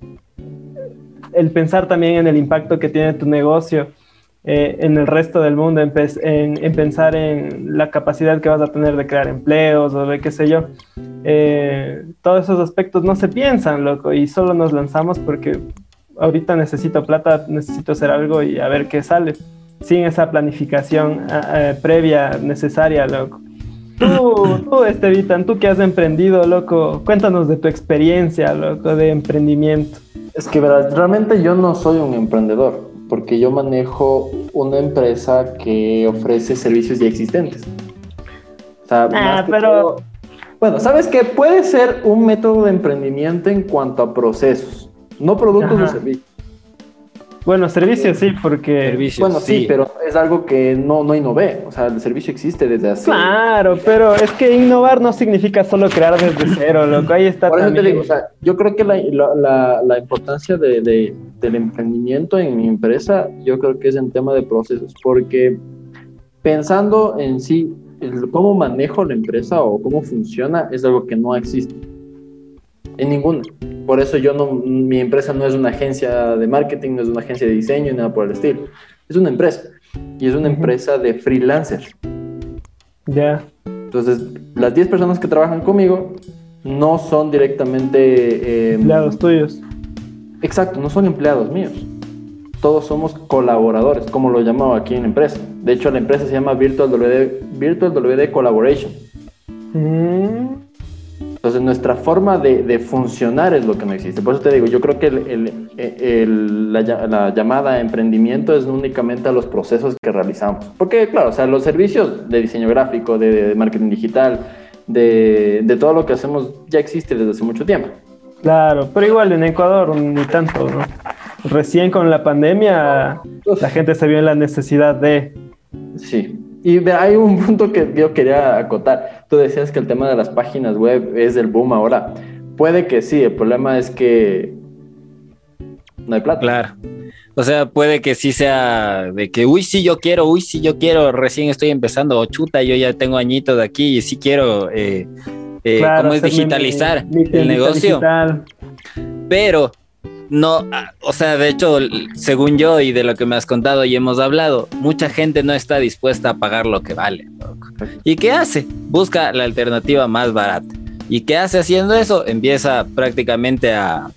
el pensar también en el impacto que tiene tu negocio eh, en el resto del mundo, en, pensar en la capacidad que vas a tener de crear empleos o de qué sé yo. Eh, todos esos aspectos no se piensan, loco, y solo nos lanzamos porque ahorita necesito plata, necesito hacer algo y a ver qué sale, sin esa planificación eh, previa necesaria, loco. Tú, tú, Estevitan, tú que has emprendido, loco, cuéntanos de tu experiencia, loco, de emprendimiento. Es que verás, realmente yo no soy un emprendedor, porque yo manejo una empresa que ofrece servicios ya existentes. O sea, que pero- todo- Bueno, ¿sabes qué? Puede ser un método de emprendimiento en cuanto a procesos, no productos o Ajá. servicios. Bueno, servicios sí, porque... Servicios, Bueno, sí, pero es algo que no, no innové. O sea, el servicio existe desde hace... Claro, pero es que innovar no significa solo crear desde cero, loco. Ahí está Por eso te digo, o sea, yo creo que la, la- la- la importancia de, de- del emprendimiento en mi empresa, yo creo que es en tema de procesos, porque pensando en sí, el cómo manejo la empresa o cómo funciona, es algo que no existe en ninguna. Por eso yo no, mi empresa no es una agencia de marketing, no es una agencia de diseño, ni nada por el estilo. Es una empresa. Y es una empresa de freelancers. Ya. Entonces, las 10 personas que trabajan conmigo no son directamente... eh, Empleados tuyos. Exacto, no son empleados míos. Todos somos colaboradores, como lo llamaba aquí en la empresa. De hecho, la empresa se llama Virtual WD, Virtual WD Collaboration. Mm, Entonces, nuestra forma de, de funcionar es lo que no existe. Por eso te digo, yo creo que el- el- el- la, lla- la llamada emprendimiento es únicamente a los procesos que realizamos. Porque, claro, o sea, los servicios de diseño gráfico, de, de marketing digital, de, de todo lo que hacemos ya existe desde hace mucho tiempo. claro, pero igual en Ecuador ni tanto, ¿no? Recién con la pandemia la gente se vio en la necesidad de... Sí. Y hay un punto que yo quería acotar. Tú decías que el tema de las páginas web es el boom ahora. Puede que sí, el problema es que no hay plata. Claro. O sea, puede que sí sea de que, uy, sí, yo quiero, uy, sí, yo quiero, recién estoy empezando, o chuta, yo ya tengo añitos de aquí y sí quiero, eh, eh, claro, ¿cómo es digitalizar mi- mi el negocio? digital. Pero no, ah, o sea, de hecho, según yo y de lo que me has contado y hemos hablado, mucha gente no está dispuesta a pagar lo que vale. loco. ¿Y qué hace? Busca la alternativa más barata. ¿Y qué hace haciendo eso? Empieza prácticamente a,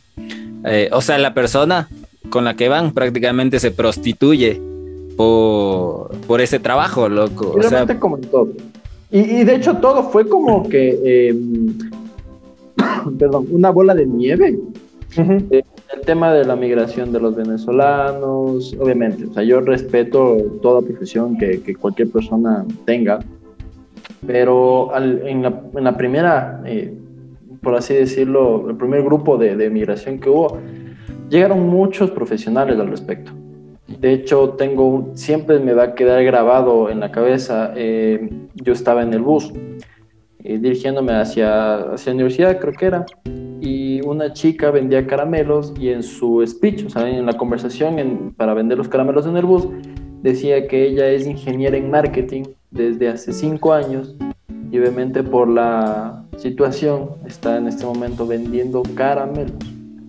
eh, o sea, la persona con la que van prácticamente se prostituye por, por ese trabajo, loco. Y O sea, como en todo. Y, y de hecho todo fue como que, eh, perdón, una bola de nieve. El tema de la migración de los venezolanos, obviamente, o sea, yo respeto toda profesión que, que cualquier persona tenga, pero al- en, la, en la primera, eh, por así decirlo, el primer grupo de, de migración que hubo, llegaron muchos profesionales al respecto. De hecho, tengo siempre me va a quedar grabado en la cabeza, eh, yo estaba en el bus, eh, dirigiéndome hacia, hacia la universidad, creo que era, y una chica vendía caramelos y en su speech, o sea, en la conversación en- para vender los caramelos en el bus, decía que ella es ingeniera en marketing desde hace cinco años y obviamente por la situación está en este momento vendiendo caramelos.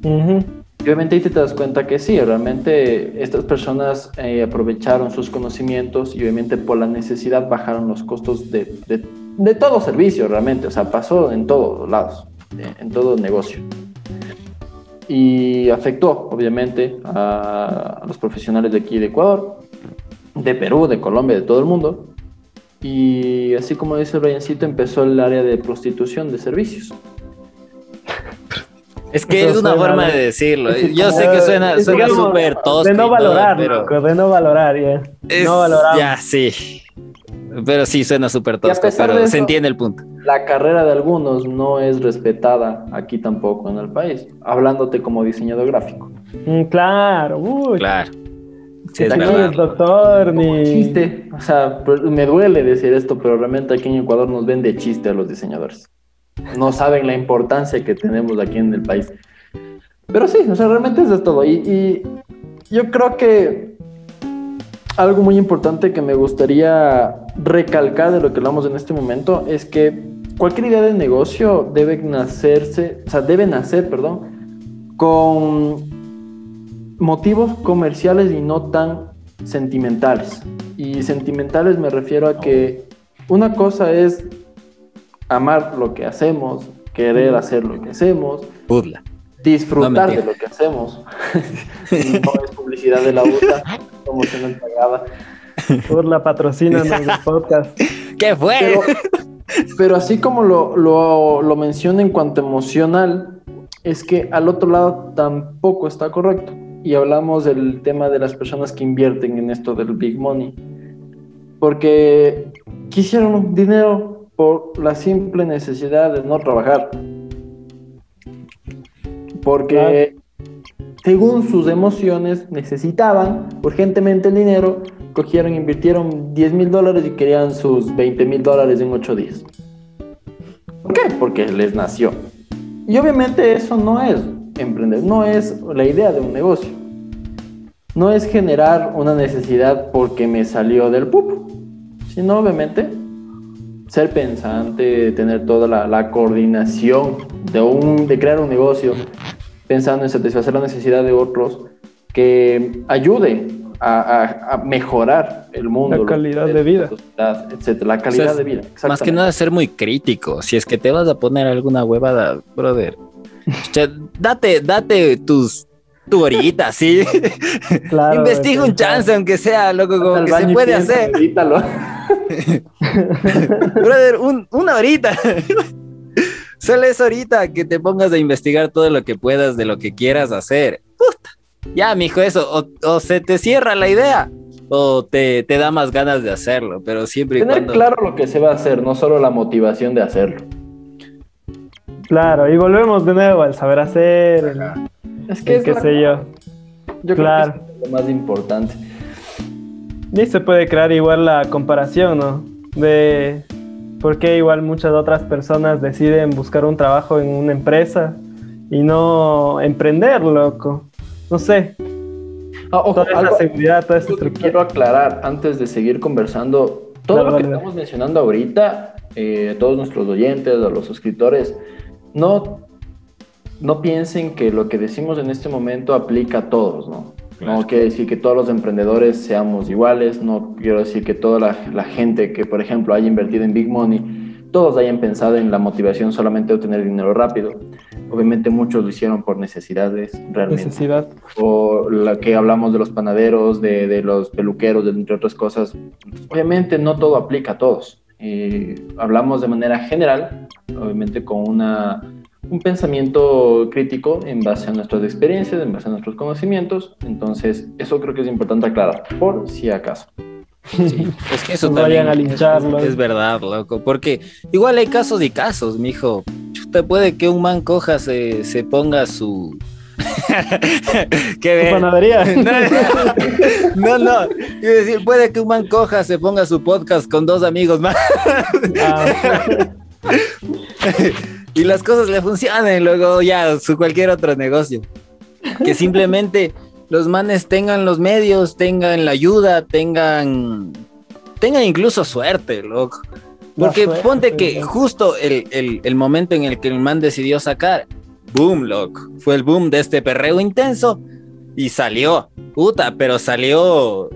Ujú. obviamente ahí te das cuenta que sí, realmente estas personas eh, aprovecharon sus conocimientos y obviamente por la necesidad bajaron los costos de, de, de todo servicio realmente, o sea, pasó en todos lados, en todo negocio. Y afectó obviamente a, los profesionales de aquí de Ecuador, de Perú, de Colombia, de todo el mundo. Y así como dice Briancito, empezó el área de prostitución de servicios. Es que Eso es una forma de- de decirlo. Yo sé que suena Es suena súper tosco. De no todo, valorar, pero loco, de no valorar, ya. es- no valoramos. Ya, sí. Pero sí, suena súper tosco, pero de se eso- entiende el punto. La carrera de algunos no es respetada aquí tampoco en el país, hablándote como diseñador gráfico. Mm, claro, uy. Claro. que es eres doctor, ni... chiste, o sea, me duele decir esto, pero realmente aquí en Ecuador nos ven de chiste a los diseñadores. No saben la importancia que tenemos aquí en el país. Pero sí, o sea, realmente es de todo. Y, y yo creo que algo muy importante que me gustaría recalcar de lo que hablamos en este momento es que cualquier idea de negocio debe nacerse, o sea, debe nacer, perdón, con motivos comerciales y no tan sentimentales. Y sentimentales me refiero a que una cosa es amar lo que hacemos, querer hacer lo que hacemos, disfrutar de lo que hacemos. no es publicidad de la UTA, promoción pagada. Por la patrocina en el podcast. ¿Qué fue? Pero, pero así como lo, lo, lo menciono en cuanto emocional, es que al otro lado tampoco está correcto. Y hablamos del tema de las personas que invierten en esto del big money. Porque quisieron dinero por la simple necesidad de no trabajar. Porque según sus emociones necesitaban urgentemente el dinero, cogieron, invirtieron 10 mil dólares y querían sus 20 mil dólares en 8 días. ¿Por qué? Porque les nació. Y obviamente eso no es emprender, no es la idea de un negocio. No es generar una necesidad porque me salió del pupo, sino obviamente ser pensante, tener toda la, la coordinación de, un, de crear un negocio, pensando en satisfacer la necesidad de otros, que ayude a, a- a mejorar el mundo. La calidad de vida. la etcétera, la calidad O sea, de vida. Más que nada ser muy crítico. Si es que te vas a poner alguna huevada, brother. date, date tus tu horita, sí. Claro, Investiga un chance, aunque sea, loco, como que se puede piensa, hacer. Brother, un- una horita. Solo es ahorita que te pongas a investigar todo lo que puedas de lo que quieras hacer. Puta. Ya, mijo, eso. O, o se te cierra la idea o te, te da más ganas de hacerlo, pero siempre y Tener cuando... claro lo que se va a hacer, no solo la motivación de hacerlo. Claro, y volvemos de nuevo al saber hacer, el, Es que el es qué la- sé yo. yo claro. creo que es lo más importante. Y se puede crear igual la comparación, ¿no? De por qué igual muchas otras personas deciden buscar un trabajo en una empresa y no emprender, loco. No sé, Ah, ojo, toda esa algo- seguridad, toda esa estructura. quiero aclarar antes de seguir conversando. Todo lo que estamos mencionando ahorita, eh, todos nuestros oyentes, a los suscriptores, no, no piensen que lo que decimos en este momento aplica a todos, ¿no? No quiere decir que todos los emprendedores seamos iguales, no quiero decir que toda la, la gente que, por ejemplo, haya invertido en Big Money, todos hayan pensado en la motivación solamente de obtener dinero rápido. Obviamente muchos lo hicieron por necesidades realmente Necesidad. o la que hablamos de los panaderos, de, de los peluqueros, de, entre otras cosas, obviamente no todo aplica a todos. Eh, hablamos de manera general, obviamente con una, un pensamiento crítico en base a nuestras experiencias, en base a nuestros conocimientos. Entonces, eso creo que es importante aclarar, por si acaso. Sí, es que eso No también vayan a es- verdad, loco. Porque igual hay casos y casos, mijo. Chuta, puede que un man coja, se, se ponga su. ver. panadería. No, no, no. A decir, puede que un man coja, se ponga su podcast con dos amigos más Ah, y las cosas le funcionen, luego ya su cualquier otro negocio. Que simplemente los manes tengan los medios, tengan la ayuda, tengan tengan incluso suerte, loco. Porque suerte, ponte que justo el, el- el momento en el que el man decidió sacar, boom, loco. Fue el boom de este perreo intenso y salió, puta, pero salió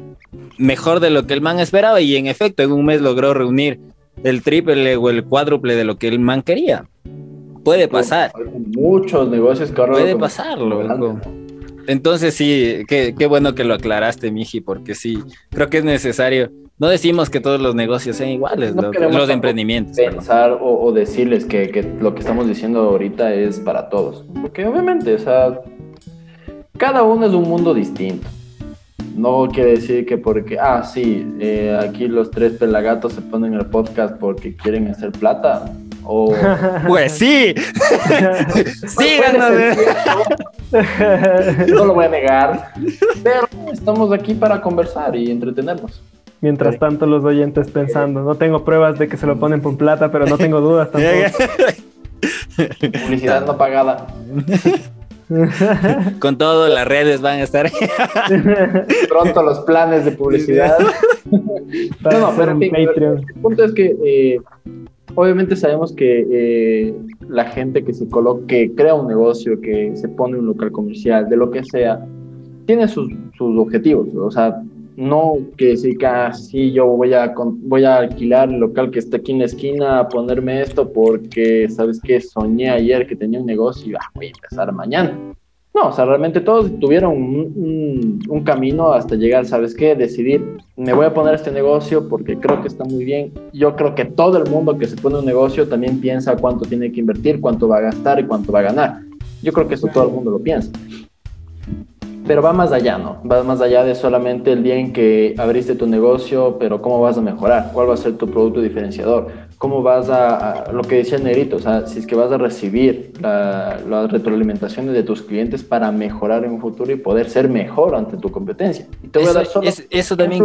mejor de lo que el man esperaba y en efecto en un mes logró reunir el triple o el cuádruple de lo que el man quería. Puede pasar. Muchos negocios que ahora Puede pasarlo. Entonces sí, qué, qué, bueno que lo aclaraste, Miji, porque sí, creo que es necesario. No decimos que todos los negocios sean iguales, no lo, los emprendimientos. Pensar o, o, decirles que, que, lo que estamos diciendo ahorita es para todos. Porque obviamente, o sea, cada uno es un mundo distinto. No quiere decir que porque, ah, sí, eh, aquí los tres pelagatos se ponen el podcast porque quieren hacer plata. O... Pues sí. sí, no lo voy a negar. Pero estamos aquí para conversar y entretenernos. Mientras tanto, los oyentes pensando, no tengo pruebas de que se lo ponen por plata, pero no tengo dudas tampoco. Publicidad no pagada. Con todo, las redes van a estar. Pronto los planes de publicidad. no, no, pero el punto es que eh, obviamente sabemos que eh, la gente que se coloca, que crea un negocio, que se pone un local comercial, de lo que sea, tiene sus, sus objetivos. O sea, no que si casi yo voy a, voy a alquilar el local que está aquí en la esquina a ponerme esto porque, ¿sabes qué? Soñé ayer que tenía un negocio y ah, voy a empezar mañana. No, o sea, realmente todos tuvieron un, un, camino hasta llegar, ¿sabes qué? Decidir, me voy a poner este negocio porque creo que está muy bien. Yo creo que todo el mundo que se pone un negocio también piensa cuánto tiene que invertir, cuánto va a gastar y cuánto va a ganar. Yo creo que eso todo el mundo lo piensa pero va más allá, ¿no? Va más allá de solamente el día en que abriste tu negocio, pero cómo vas a mejorar, cuál va a ser tu producto diferenciador, cómo vas a, lo que decía el negrito, o sea, si es que vas a recibir las retroalimentaciones de tus clientes para mejorar en un futuro y poder ser mejor ante tu competencia. Y te voy a dar solo eso también.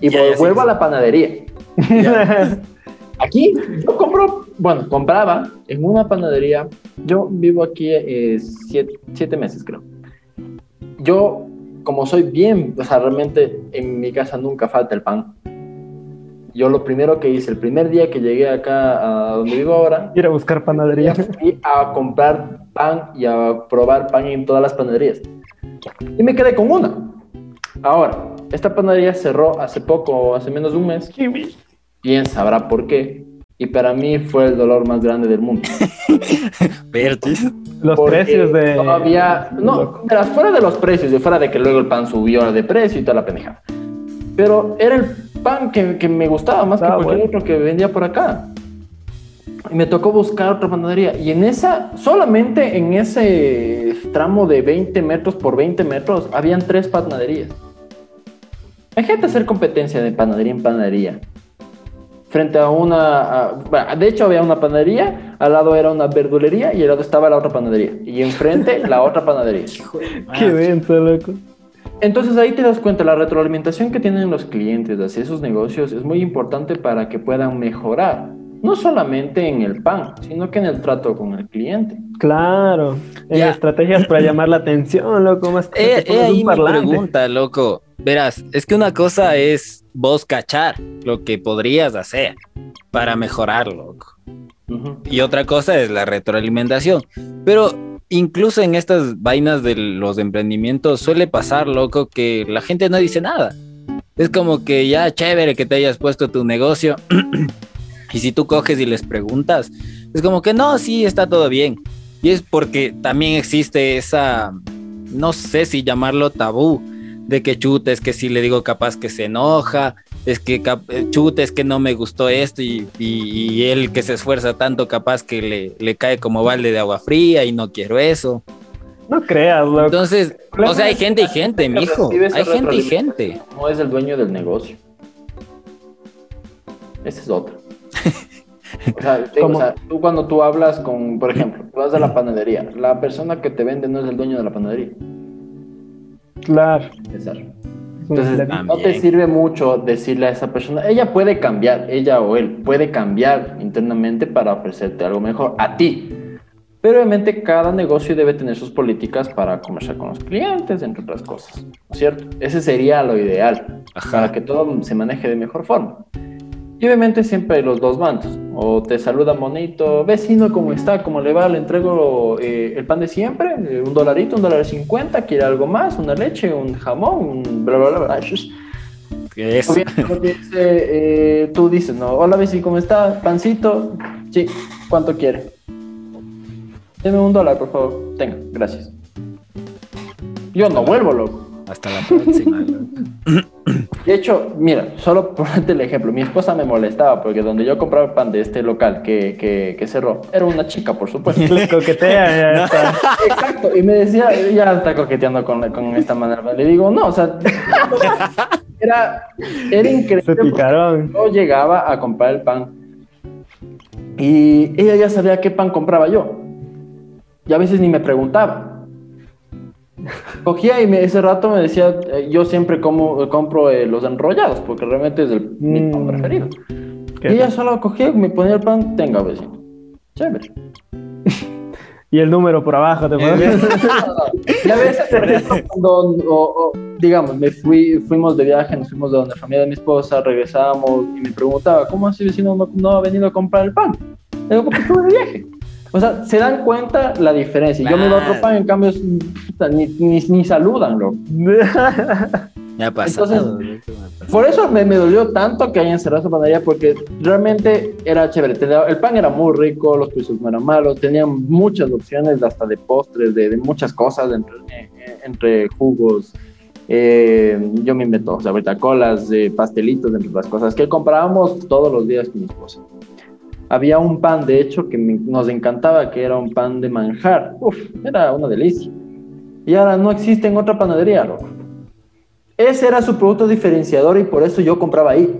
y vuelvo a la panadería. Aquí yo compro, bueno, compraba en una panadería, yo vivo aquí eh, siete, siete meses creo yo, como soy bien, o sea, realmente en mi casa nunca falta el pan. Yo lo primero que hice, el primer día que llegué acá a donde vivo ahora... Ir a buscar panadería. Y a comprar pan y a probar pan en todas las panaderías. Y me quedé con una. Ahora, esta panadería cerró hace poco, hace menos de un mes. ¿Quién sabrá por qué? Y para mí fue el dolor más grande del mundo. Los precios de. Todavía. No, fuera de los precios, de fuera de que luego el pan subió de precio y toda la pendejada. Pero era el pan que, que me gustaba más que ah, cualquier otro que vendía por acá. Y me tocó buscar otra panadería. Y en esa, solamente en ese tramo de 20 metros por 20 metros, habían tres panaderías. Imagínate hacer competencia de panadería en panadería frente a una, de hecho había una panadería, al lado era una verdulería y al lado estaba la otra panadería y enfrente la otra panadería. Qué denso, loco. Entonces ahí te das cuenta, la retroalimentación que tienen los clientes hacia esos negocios es muy importante para que puedan mejorar, no solamente en el pan, sino que en el trato con el cliente. Claro, en estrategias para llamar la atención, loco, más que eh, ahí mi pregunta, loco. Verás, es que una cosa es vos cachar lo que podrías hacer para mejorarlo. Y otra cosa es la retroalimentación. Pero incluso en estas vainas de los emprendimientos suele pasar, loco, que la gente no dice nada. Es como que ya chévere que te hayas puesto tu negocio. y si tú coges y les preguntas, es como que no, sí, está todo bien. Y es porque también existe esa, no sé si llamarlo tabú, de que chute, es que si le digo capaz que se enoja, es que eh, chute, es que no me gustó esto y, y, él que se esfuerza tanto capaz que le, le, cae como balde de agua fría y no quiero eso. No creas, loco. Entonces, o sea, hay gente y gente, mijo. Hay gente y gente. No es el dueño del negocio. Ese es otro. O sea, o sea, tú cuando tú hablas con, por ejemplo, tú vas a la panadería, la persona que te vende no es el dueño de la panadería. Claro. Entonces, no te sirve mucho decirle a esa persona, ella puede cambiar, ella o él puede cambiar internamente para ofrecerte algo mejor a ti. Pero obviamente cada negocio debe tener sus políticas para conversar con los clientes, entre otras cosas, ¿no es cierto? Ese sería lo ideal, para que todo se maneje de mejor forma. Y obviamente siempre hay los dos bandos. O te saluda monito, vecino, ¿cómo está? ¿Cómo le va? Le entrego eh, el pan de siempre, eh, un dolarito, un dólar cincuenta, quiere algo más, una leche, un jamón, un bla, bla, bla, bla. ¿Qué es? Eh, tú dices, no, hola vecino, ¿cómo está? Pancito, sí, ¿cuánto quiere? Deme un dólar, por favor. Tenga, gracias. Yo no vuelvo, loco. Hasta la próxima. loco. De hecho, mira, solo por ponerte el ejemplo, mi esposa me molestaba porque donde yo compraba el pan de este local que, que, que cerró, era una chica, por supuesto. Le coquetea, ya está. Exacto, y me decía, ya está coqueteando con, con esta manera. Le digo, no, o sea, era, era increíble. Se picaron. Yo llegaba a comprar el pan y ella ya sabía qué pan compraba yo. Y a veces ni me preguntaba. Cogía y me, ese rato me decía, eh, yo siempre como, compro eh, los enrollados porque realmente es el, mi pan Mm. preferido. ¿Qué Y ella solo cogía y me ponía el pan, tenga vecino. Chévere. Y el número por abajo te pones. y a veces, por ejemplo, cuando, o- o, digamos, me fui, fuimos de viaje, nos fuimos de donde la familia de mi esposa, regresamos y me preguntaba, ¿cómo así vecino no, no ha venido a comprar el pan? Le digo, porque estuve de viaje. O sea, se dan cuenta la diferencia. Yo me doy otro Claro. pan, en cambio, ni, ni, ni saludan, loco. Ya pasó. Entonces, Por eso me, me dolió tanto que hayan cerrado esa panadería, porque realmente era chévere. El pan era muy rico, los precios no eran malos, tenían muchas opciones, hasta de postres, de, de muchas cosas, entre, entre jugos. eh, yo me invento, o sea, ahorita colas, eh, pastelitos, entre las cosas que comprábamos todos los días con mi esposa. Había un pan, de hecho, que me- nos encantaba, que era un pan de manjar. Uf, era una delicia. Y ahora no existe en otra panadería, loco. Ese era su producto diferenciador y por eso yo compraba ahí.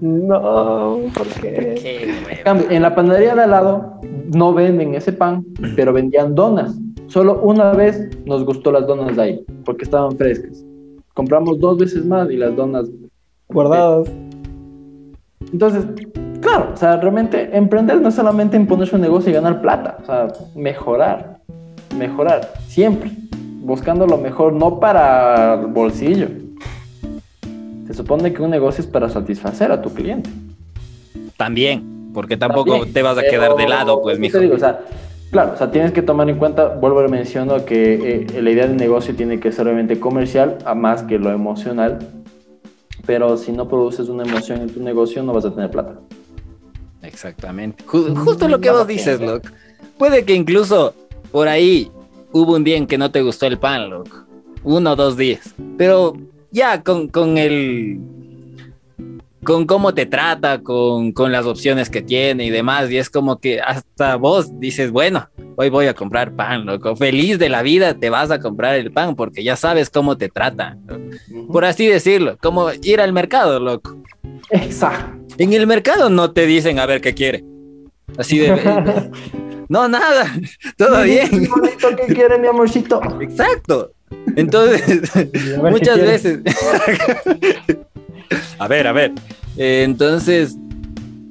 No, ¿por qué? Qué En cambio, en la panadería de al lado no venden ese pan, pero vendían donas. Solo una vez nos gustó las donas de ahí, porque estaban frescas. Compramos dos veces más y las donas. Guardados. Entonces, claro, o sea, realmente emprender no es solamente imponerse un negocio y ganar plata, o sea, mejorar, mejorar, siempre, buscando lo mejor, no para el bolsillo. Se supone que un negocio es para satisfacer a tu cliente. También, porque tampoco También, te vas a quedar de lado, pues, ¿qué mijo. te digo? O sea, claro, o sea, tienes que tomar en cuenta, vuelvo a mencionar que eh, la idea del negocio tiene que ser obviamente comercial, a más que lo emocional. Pero si no produces una emoción en tu negocio, no vas a tener plata. Exactamente. Ju- justo lo que vos dices, loco. Puede que incluso por ahí hubo un día en que no te gustó el pan, loco. Uno o dos días. Pero ya con, con el. Con cómo te trata, con, con las opciones que tiene y demás. Y es como que hasta vos dices, bueno, hoy voy a comprar pan, loco. Feliz de la vida te vas a comprar el pan porque ya sabes cómo te trata. Por así decirlo, como ir al mercado, loco. Exacto. En el mercado no te dicen a ver qué quiere. Así de. no, nada. Todo bien. Qué quiere mi amorcito. Exacto. Entonces, muchas veces. A ver, a ver. Eh, entonces,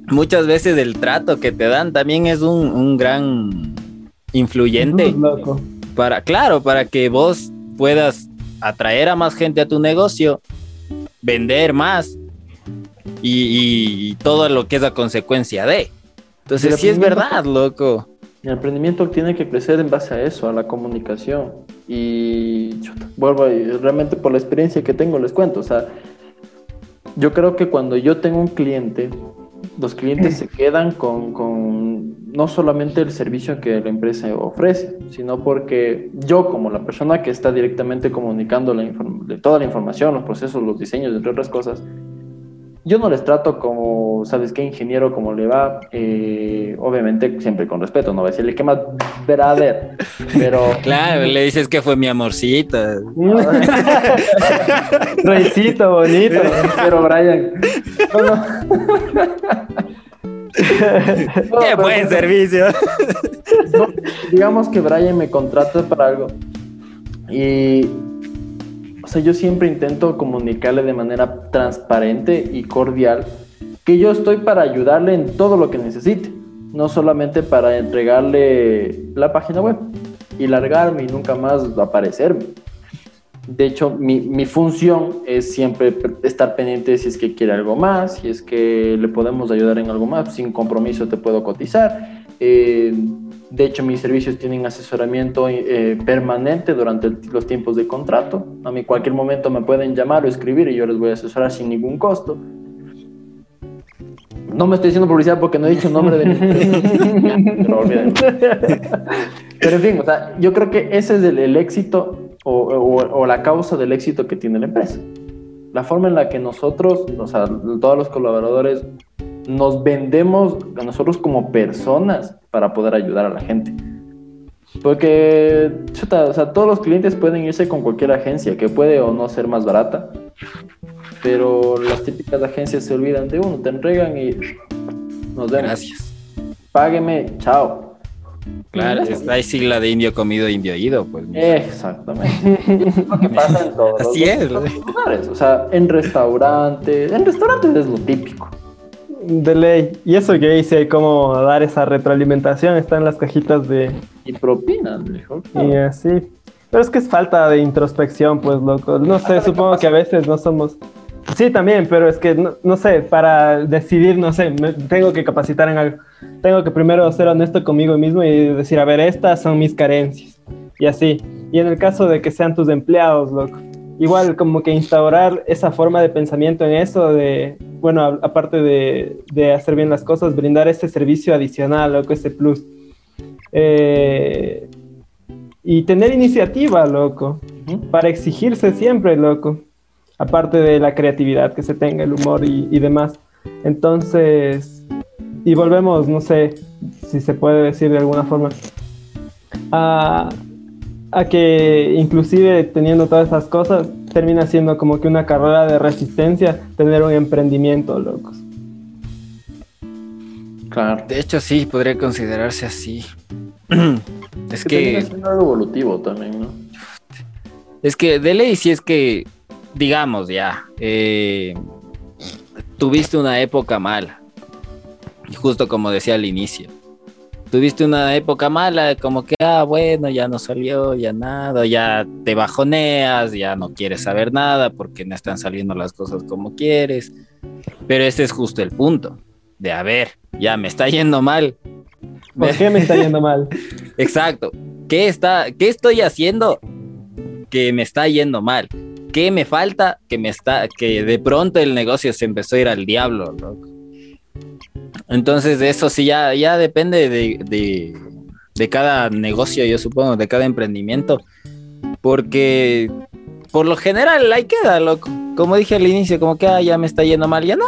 muchas veces el trato que te dan también es un, un gran influyente Loco. para, claro, para que vos puedas atraer a más gente a tu negocio, vender más y, y- y todo lo que es la consecuencia de. Entonces, sí es verdad, loco. El emprendimiento tiene que crecer en base a eso, a la comunicación. Y chuta, vuelvo, y realmente por la experiencia que tengo les cuento. O sea, yo creo que cuando yo tengo un cliente, los clientes se quedan con, con no solamente el servicio que la empresa ofrece, sino porque yo como la persona que está directamente comunicando la inform- de toda la información, los procesos, los diseños, entre otras cosas, yo no les trato como, ¿sabes qué? Ingeniero, como le va, eh, obviamente siempre con respeto, no voy a decirle qué más brother, pero... Claro, le dices que fue mi amorcita. Reycito bonito. Pero Brian... no, no. No, Qué buen servicio. no, digamos que Brian me contrata para algo y sea yo siempre intento comunicarle de manera transparente y cordial que yo estoy para ayudarle en todo lo que necesite no solamente para entregarle la página web y largarme y nunca más aparecerme De hecho, mi, función es siempre estar pendiente si es que quiere algo más, si es que le podemos ayudar en algo más, sin compromiso te puedo cotizar. Eh, de hecho, mis servicios tienen asesoramiento eh, permanente durante los tiempos de contrato. A mí cualquier momento me pueden llamar o escribir y yo les voy a asesorar sin ningún costo. No me estoy diciendo publicidad porque no he dicho el nombre de mi Pero, en fin, o sea, yo creo que ese es el, éxito o, la causa del éxito que tiene la empresa. La forma en la que nosotros, o sea, todos los colaboradores, nos vendemos a nosotros como personas para poder ayudar a la gente. Porque, o sea, todos los clientes pueden irse con cualquier agencia que puede o no ser más barata, pero las típicas agencias se olvidan de uno, te entregan y nos vemos. Gracias. Págueme, chao. Claro, esta es sigla de indio comido, indio ido, pues. Exactamente. lo que pasa en todos Así es. lugares. O sea, en restaurantes, en restaurantes es lo típico. De ley. Y eso que dice cómo dar esa retroalimentación está en las cajitas de. Y propinas, mejor. Y así. Pero es que es falta de introspección, pues, loco. No sé, supongo que a veces no somos. Sí, también, pero es que, no, sé, para decidir, no sé, me, tengo que capacitar en algo. Tengo que primero ser honesto conmigo mismo y decir, a ver, estas son mis carencias. Y así. Y en el caso de que sean tus empleados, loco. Igual como que instaurar esa forma de pensamiento en eso, de, bueno, aparte de, de hacer bien las cosas, brindar ese servicio adicional, loco, ese plus. Eh, y tener iniciativa, loco, para exigirse siempre, loco aparte de la creatividad que se tenga, el humor y, demás. Entonces, y volvemos, no sé si se puede decir de alguna forma, a, a que inclusive teniendo todas esas cosas, termina siendo como que una carrera de resistencia tener un emprendimiento, locos. Claro. De hecho, sí, podría considerarse así. es que... Es algo evolutivo también, ¿no? Es que de ley sí es que digamos ya, eh, tuviste una época mala, y justo como decía al inicio, tuviste una época mala, como que, ah, bueno, ya no salió, ya nada, ya te bajoneas, ya no quieres saber nada porque no están saliendo las cosas como quieres, pero ese es justo el punto, de a ver, ya me está yendo mal. ¿Por qué me está yendo mal? Exacto. ¿Qué, está, ¿Qué estoy haciendo que me está yendo mal? ¿Qué me falta? Que me está, que de pronto el negocio se empezó a ir al diablo, loco. Entonces, de eso sí ya, ya depende de, de, cada negocio, yo supongo, de cada emprendimiento. Porque por lo general ahí queda, loco. Como dije al inicio, como que ah, ya me está yendo mal, ya no.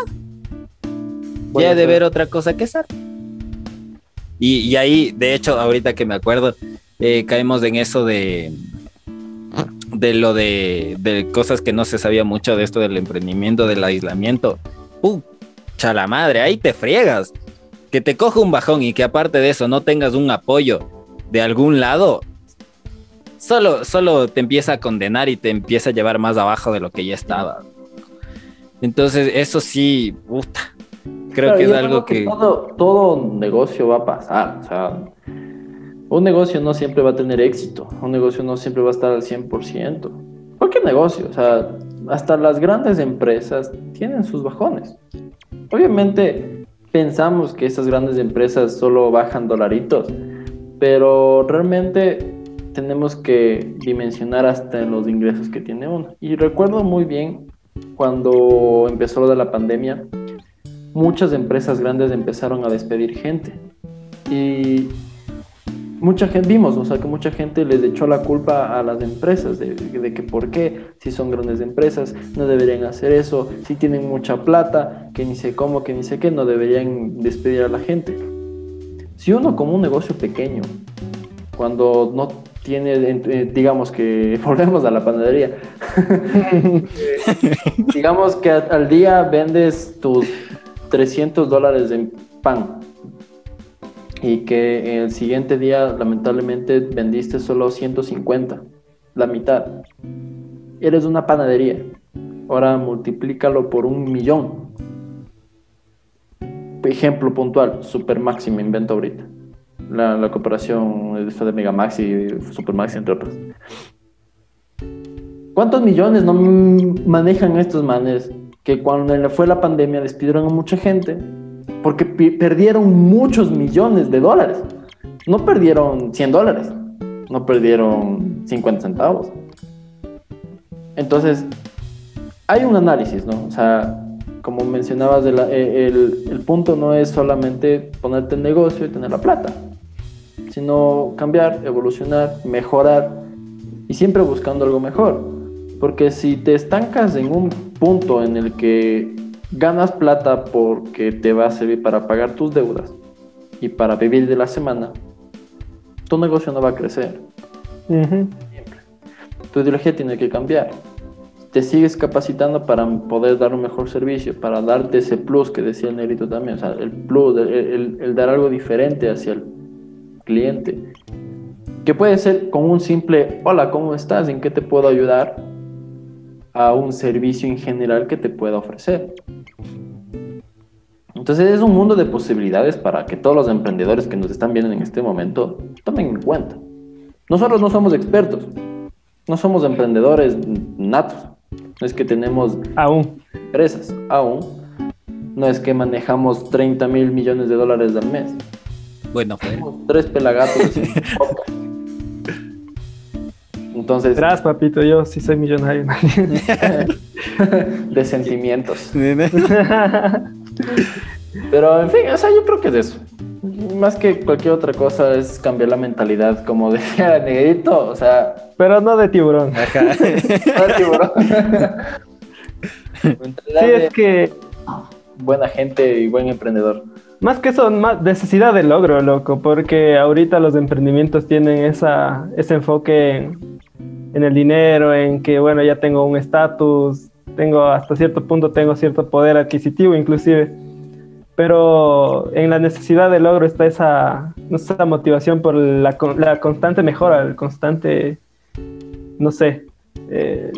Voy a de ver otra cosa que hacer. Y, y, ahí, de hecho, ahorita que me acuerdo, eh, caemos en eso de, de lo de, cosas que no se sabía mucho de esto del emprendimiento, del aislamiento. Pucha la madre, ahí te friegas. Que te coja un bajón y que aparte de eso no tengas un apoyo de algún lado, solo, solo te empieza a condenar y te empieza a llevar más abajo de lo que ya estaba. Entonces, eso sí, puta, creo que es algo que... Todo, todo negocio va a pasar, o sea, un negocio no siempre va a tener éxito, un negocio no siempre va a estar al 100%. Cualquier negocio, o sea, hasta las grandes empresas tienen sus bajones. Obviamente pensamos que esas grandes empresas solo bajan dolaritos, pero realmente tenemos que dimensionar hasta los ingresos que tiene uno. Y recuerdo muy bien cuando empezó lo de la pandemia, muchas empresas grandes empezaron a despedir gente. Y mucha gente vimos, o sea, que mucha gente les echó la culpa a las empresas de, que por qué, si son grandes empresas, no deberían hacer eso, si tienen mucha plata, que ni sé cómo, que ni sé qué, no deberían despedir a la gente. Si uno como un negocio pequeño, cuando no tiene, eh, digamos que, volvemos a la panadería, digamos que al día vendes tus 300 dólares en pan, y que el siguiente día lamentablemente vendiste solo 150, la mitad. Eres una panadería. Ahora multiplícalo por un millón. Ejemplo puntual, Supermaxi me invento ahorita. La, la cooperación de Megamax y Supermaxi, entre otras. ¿Cuántos millones no manejan estos manes que cuando fue la pandemia despidieron a mucha gente porque perdieron muchos millones de dólares? No perdieron 100 dólares, no perdieron 50 centavos. Entonces, hay un análisis, ¿no? O sea, como mencionabas, eh, el, el, punto no es solamente ponerte el negocio y tener la plata, sino cambiar, evolucionar, mejorar y siempre buscando algo mejor. Porque si te estancas en un punto en el que ganas plata porque te va a servir para pagar tus deudas y para vivir de la semana, tu negocio no va a crecer. Siempre. Tu ideología tiene que cambiar. Te sigues capacitando para poder dar un mejor servicio, para darte ese plus que decía el negrito también, o sea, el plus, el dar algo diferente hacia el cliente. Que puede ser con un simple, hola, ¿cómo estás? ¿En qué te puedo ayudar? A un servicio en general que te pueda ofrecer. Entonces es un mundo de posibilidades para que todos los emprendedores que nos están viendo en este momento tomen en cuenta. Nosotros no somos expertos, no somos emprendedores natos, no es que tenemos aún empresas, aún, no es que manejamos 30 mil millones de dólares al mes. Bueno, pues. tres pelagatos. Entonces. Gracias, papito, yo sí soy millonario. de sentimientos. Pero, en fin, o sea, yo creo que es eso. Más que cualquier otra cosa es cambiar la mentalidad, como decía Negrito, o sea... Pero no de tiburón. no de tiburón. sí, es que... Buena gente y buen emprendedor. Más que eso, más necesidad de logro, loco, porque ahorita los emprendimientos tienen esa, ese enfoque en, en el dinero, en que, bueno, ya tengo un estatus, tengo hasta cierto punto, tengo cierto poder adquisitivo inclusive. Pero en la necesidad de logro está esa, esa motivación por la, la, constante mejora, el constante, no sé, eh,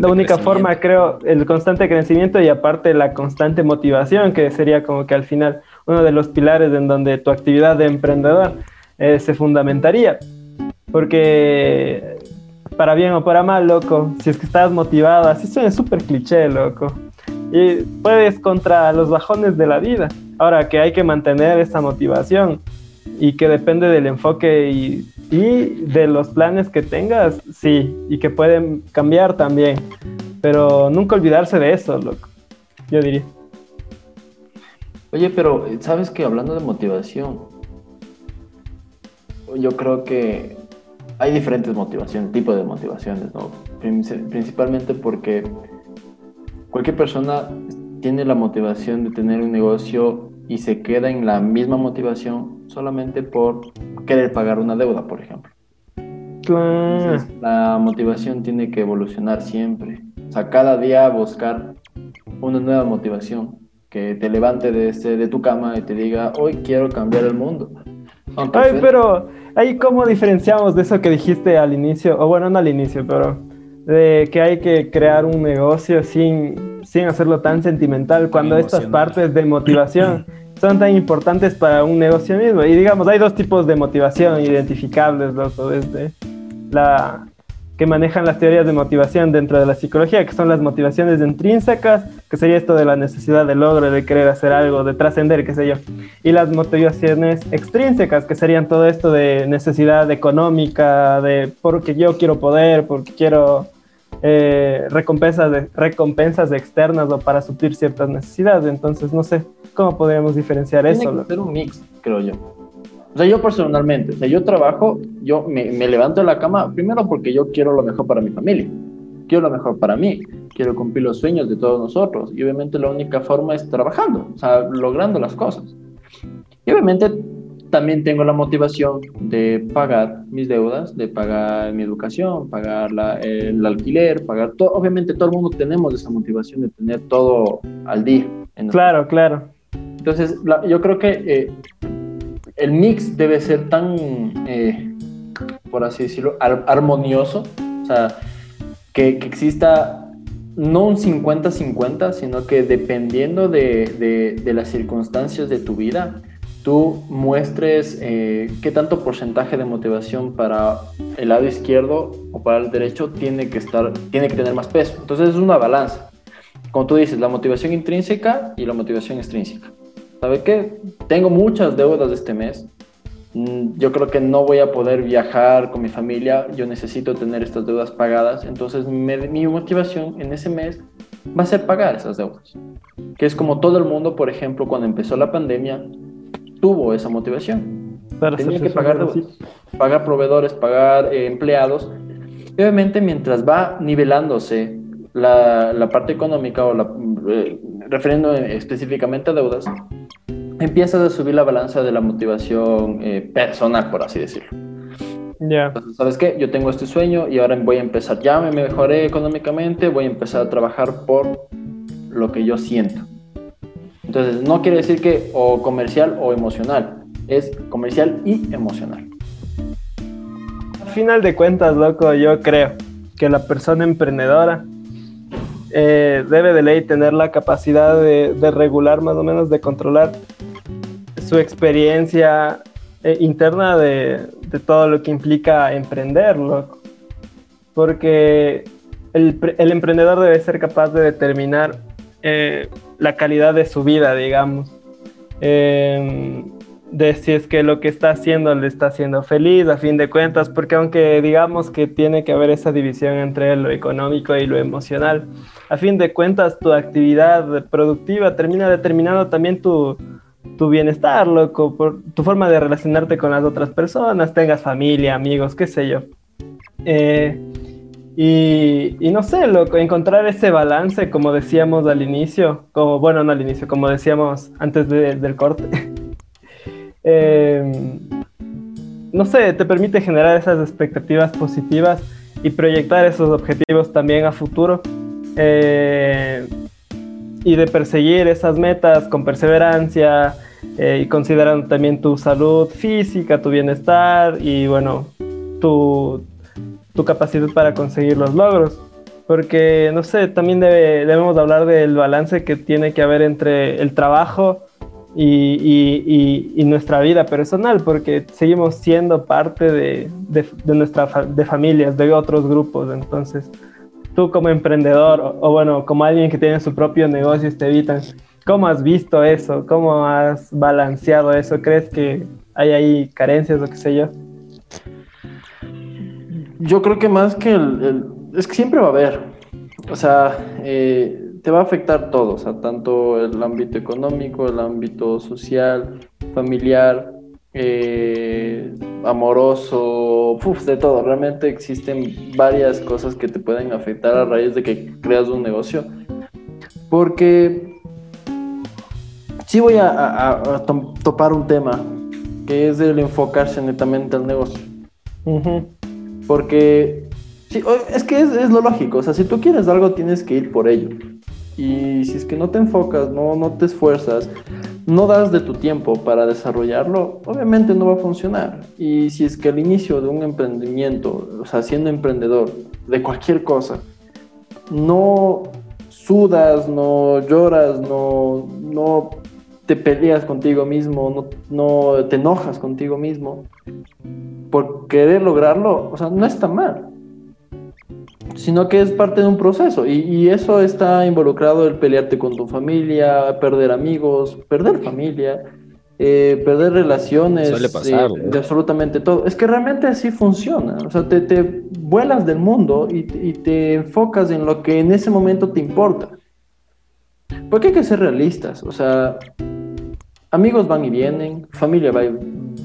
la única forma creo, el constante crecimiento y aparte la constante motivación, que sería como que al final uno de los pilares en donde tu actividad de emprendedor eh, se fundamentaría, porque para bien o para mal, loco, si es que estás motivado, así suena súper cliché, loco y puedes contra los bajones de la vida. Ahora que hay que mantener esa motivación y que depende del enfoque y, de los planes que tengas, sí, y que pueden cambiar también. Pero nunca olvidarse de eso, loco. Yo diría. Oye, pero sabes que hablando de motivación, yo creo que hay diferentes motivaciones, tipos de motivaciones, ¿no? Principalmente porque Cualquier persona tiene la motivación de tener un negocio y se queda en la misma motivación solamente por querer pagar una deuda, por ejemplo. Claro. la motivación tiene que evolucionar siempre. O sea, cada día buscar una nueva motivación que te levante de, este, de tu cama y te diga, hoy quiero cambiar el mundo. Ay, pero ahí cómo diferenciamos de eso que dijiste al inicio, o bueno, no al inicio, pero de que hay que crear un negocio sin, sin hacerlo tan sentimental, cuando estas partes de motivación son tan importantes para un negocio mismo. Y digamos, hay dos tipos de motivación identificables, loco, desde la que manejan las teorías de motivación dentro de la psicología, que son las motivaciones intrínsecas, que sería esto de la necesidad de logro, de querer hacer algo, de trascender, qué sé yo. Y las motivaciones extrínsecas, que serían todo esto de necesidad económica, de porque yo quiero poder, porque quiero eh, recompensas, de, recompensas externas o para suplir ciertas necesidades. Entonces, no sé cómo podríamos diferenciar eso. Que ser un mix, creo yo. O sea, yo personalmente, o sea, yo trabajo, yo me, me, levanto de la cama primero porque yo quiero lo mejor para mi familia, quiero lo mejor para mí, quiero cumplir los sueños de todos nosotros y obviamente la única forma es trabajando, o sea, logrando las cosas. Y obviamente también tengo la motivación de pagar mis deudas, de pagar mi educación, pagar el alquiler, pagar todo. Obviamente todo el mundo tenemos esa motivación de tener todo al día. claro, claro. Entonces, yo creo que eh, el mix debe ser tan, eh, por así decirlo, armonioso, o sea, que, exista no un 50-50, sino que dependiendo de, de, de las circunstancias de tu vida, tú muestres eh, qué tanto porcentaje de motivación para el lado izquierdo o para el derecho tiene que estar, tiene que tener más peso. Entonces es una balanza. Como tú dices, la motivación intrínseca y la motivación extrínseca. ¿Sabe qué? Tengo muchas deudas este mes. Mm, yo creo que no voy a poder viajar con mi familia. Yo necesito tener estas deudas pagadas. Entonces mi motivación en ese mes va a ser pagar esas deudas. Que es como todo el mundo, por ejemplo, cuando empezó la pandemia, tuvo esa motivación. Tenía que pagar, pagar proveedores, pagar eh, empleados. obviamente, mientras va nivelándose la, la parte económica o la, eh, refiriendo específicamente a deudas, empiezas a subir la balanza de la motivación eh, personal, por así decirlo. Ya. ¿sabes qué? Yo tengo este sueño y ahora voy a empezar, ya me mejoré económicamente, voy a empezar a trabajar por lo que yo siento. Entonces, no quiere decir que o comercial o emocional, es comercial y emocional. Al final de cuentas, loco, yo creo que la persona emprendedora eh, debe de ley tener la capacidad de, regular, más o menos, de controlar su experiencia eh, interna de, todo lo que implica emprender, loco. Porque el, el emprendedor debe ser capaz de determinar eh, la calidad de su vida, digamos. De si es que lo que está haciendo le está haciendo feliz, a fin de cuentas, porque aunque digamos que tiene que haber esa división entre lo económico y lo emocional, a fin de cuentas tu actividad productiva termina determinando también tu, tu bienestar, loco, por tu forma de relacionarte con las otras personas, tengas familia, amigos, qué sé yo. Eh, y, no sé, loco, encontrar ese balance, como decíamos al inicio, como, bueno, no al inicio, como decíamos antes del corte. Em, no sé, te permite generar esas expectativas positivas y proyectar esos objetivos también a futuro. Eh, y de perseguir esas metas con perseverancia eh, y considerando también tu salud física, tu bienestar y bueno, tu, tu capacidad para conseguir los logros. Porque, no sé, también debemos hablar del balance que tiene que haber entre el trabajo y, y, nuestra vida personal, porque seguimos siendo parte de, de, de nuestra de familias, de otros grupos. Entonces, tú como emprendedor o, bueno, como alguien que tiene su propio negocio, te evitan, ¿cómo has visto eso? ¿Cómo has balanceado eso? ¿Crees que hay ahí carencias o qué sé yo? Yo creo que más que el, es que siempre va a haber, o sea, eh, te va a afectar todo, o sea, tanto el ámbito económico, el ámbito social, familiar, eh, amoroso, de todo. Realmente existen varias cosas que te pueden afectar a raíz de que creas un negocio. Porque sí voy a, topar un tema que es el enfocarse netamente al negocio. Porque es que es, lo lógico, o sea, si tú quieres algo tienes que ir por ello. Y si es que no te enfocas, no, no te esfuerzas, no das de tu tiempo para desarrollarlo, obviamente no va a funcionar. Y si es que al inicio de un emprendimiento, o sea, siendo emprendedor de cualquier cosa, no sudas, no lloras, no, no te peleas contigo mismo, no, no te enojas contigo mismo, por querer lograrlo, o sea, no está mal, sino que es parte de un proceso y, eso está involucrado el pelearte con tu familia, perder amigos, perder familia, eh, perder relaciones, eh, de absolutamente todo. Es que realmente así funciona, o sea, te, te vuelas del mundo y, y te enfocas en lo que en ese momento te importa. Porque hay que ser realistas, o sea, amigos van y vienen, familia va y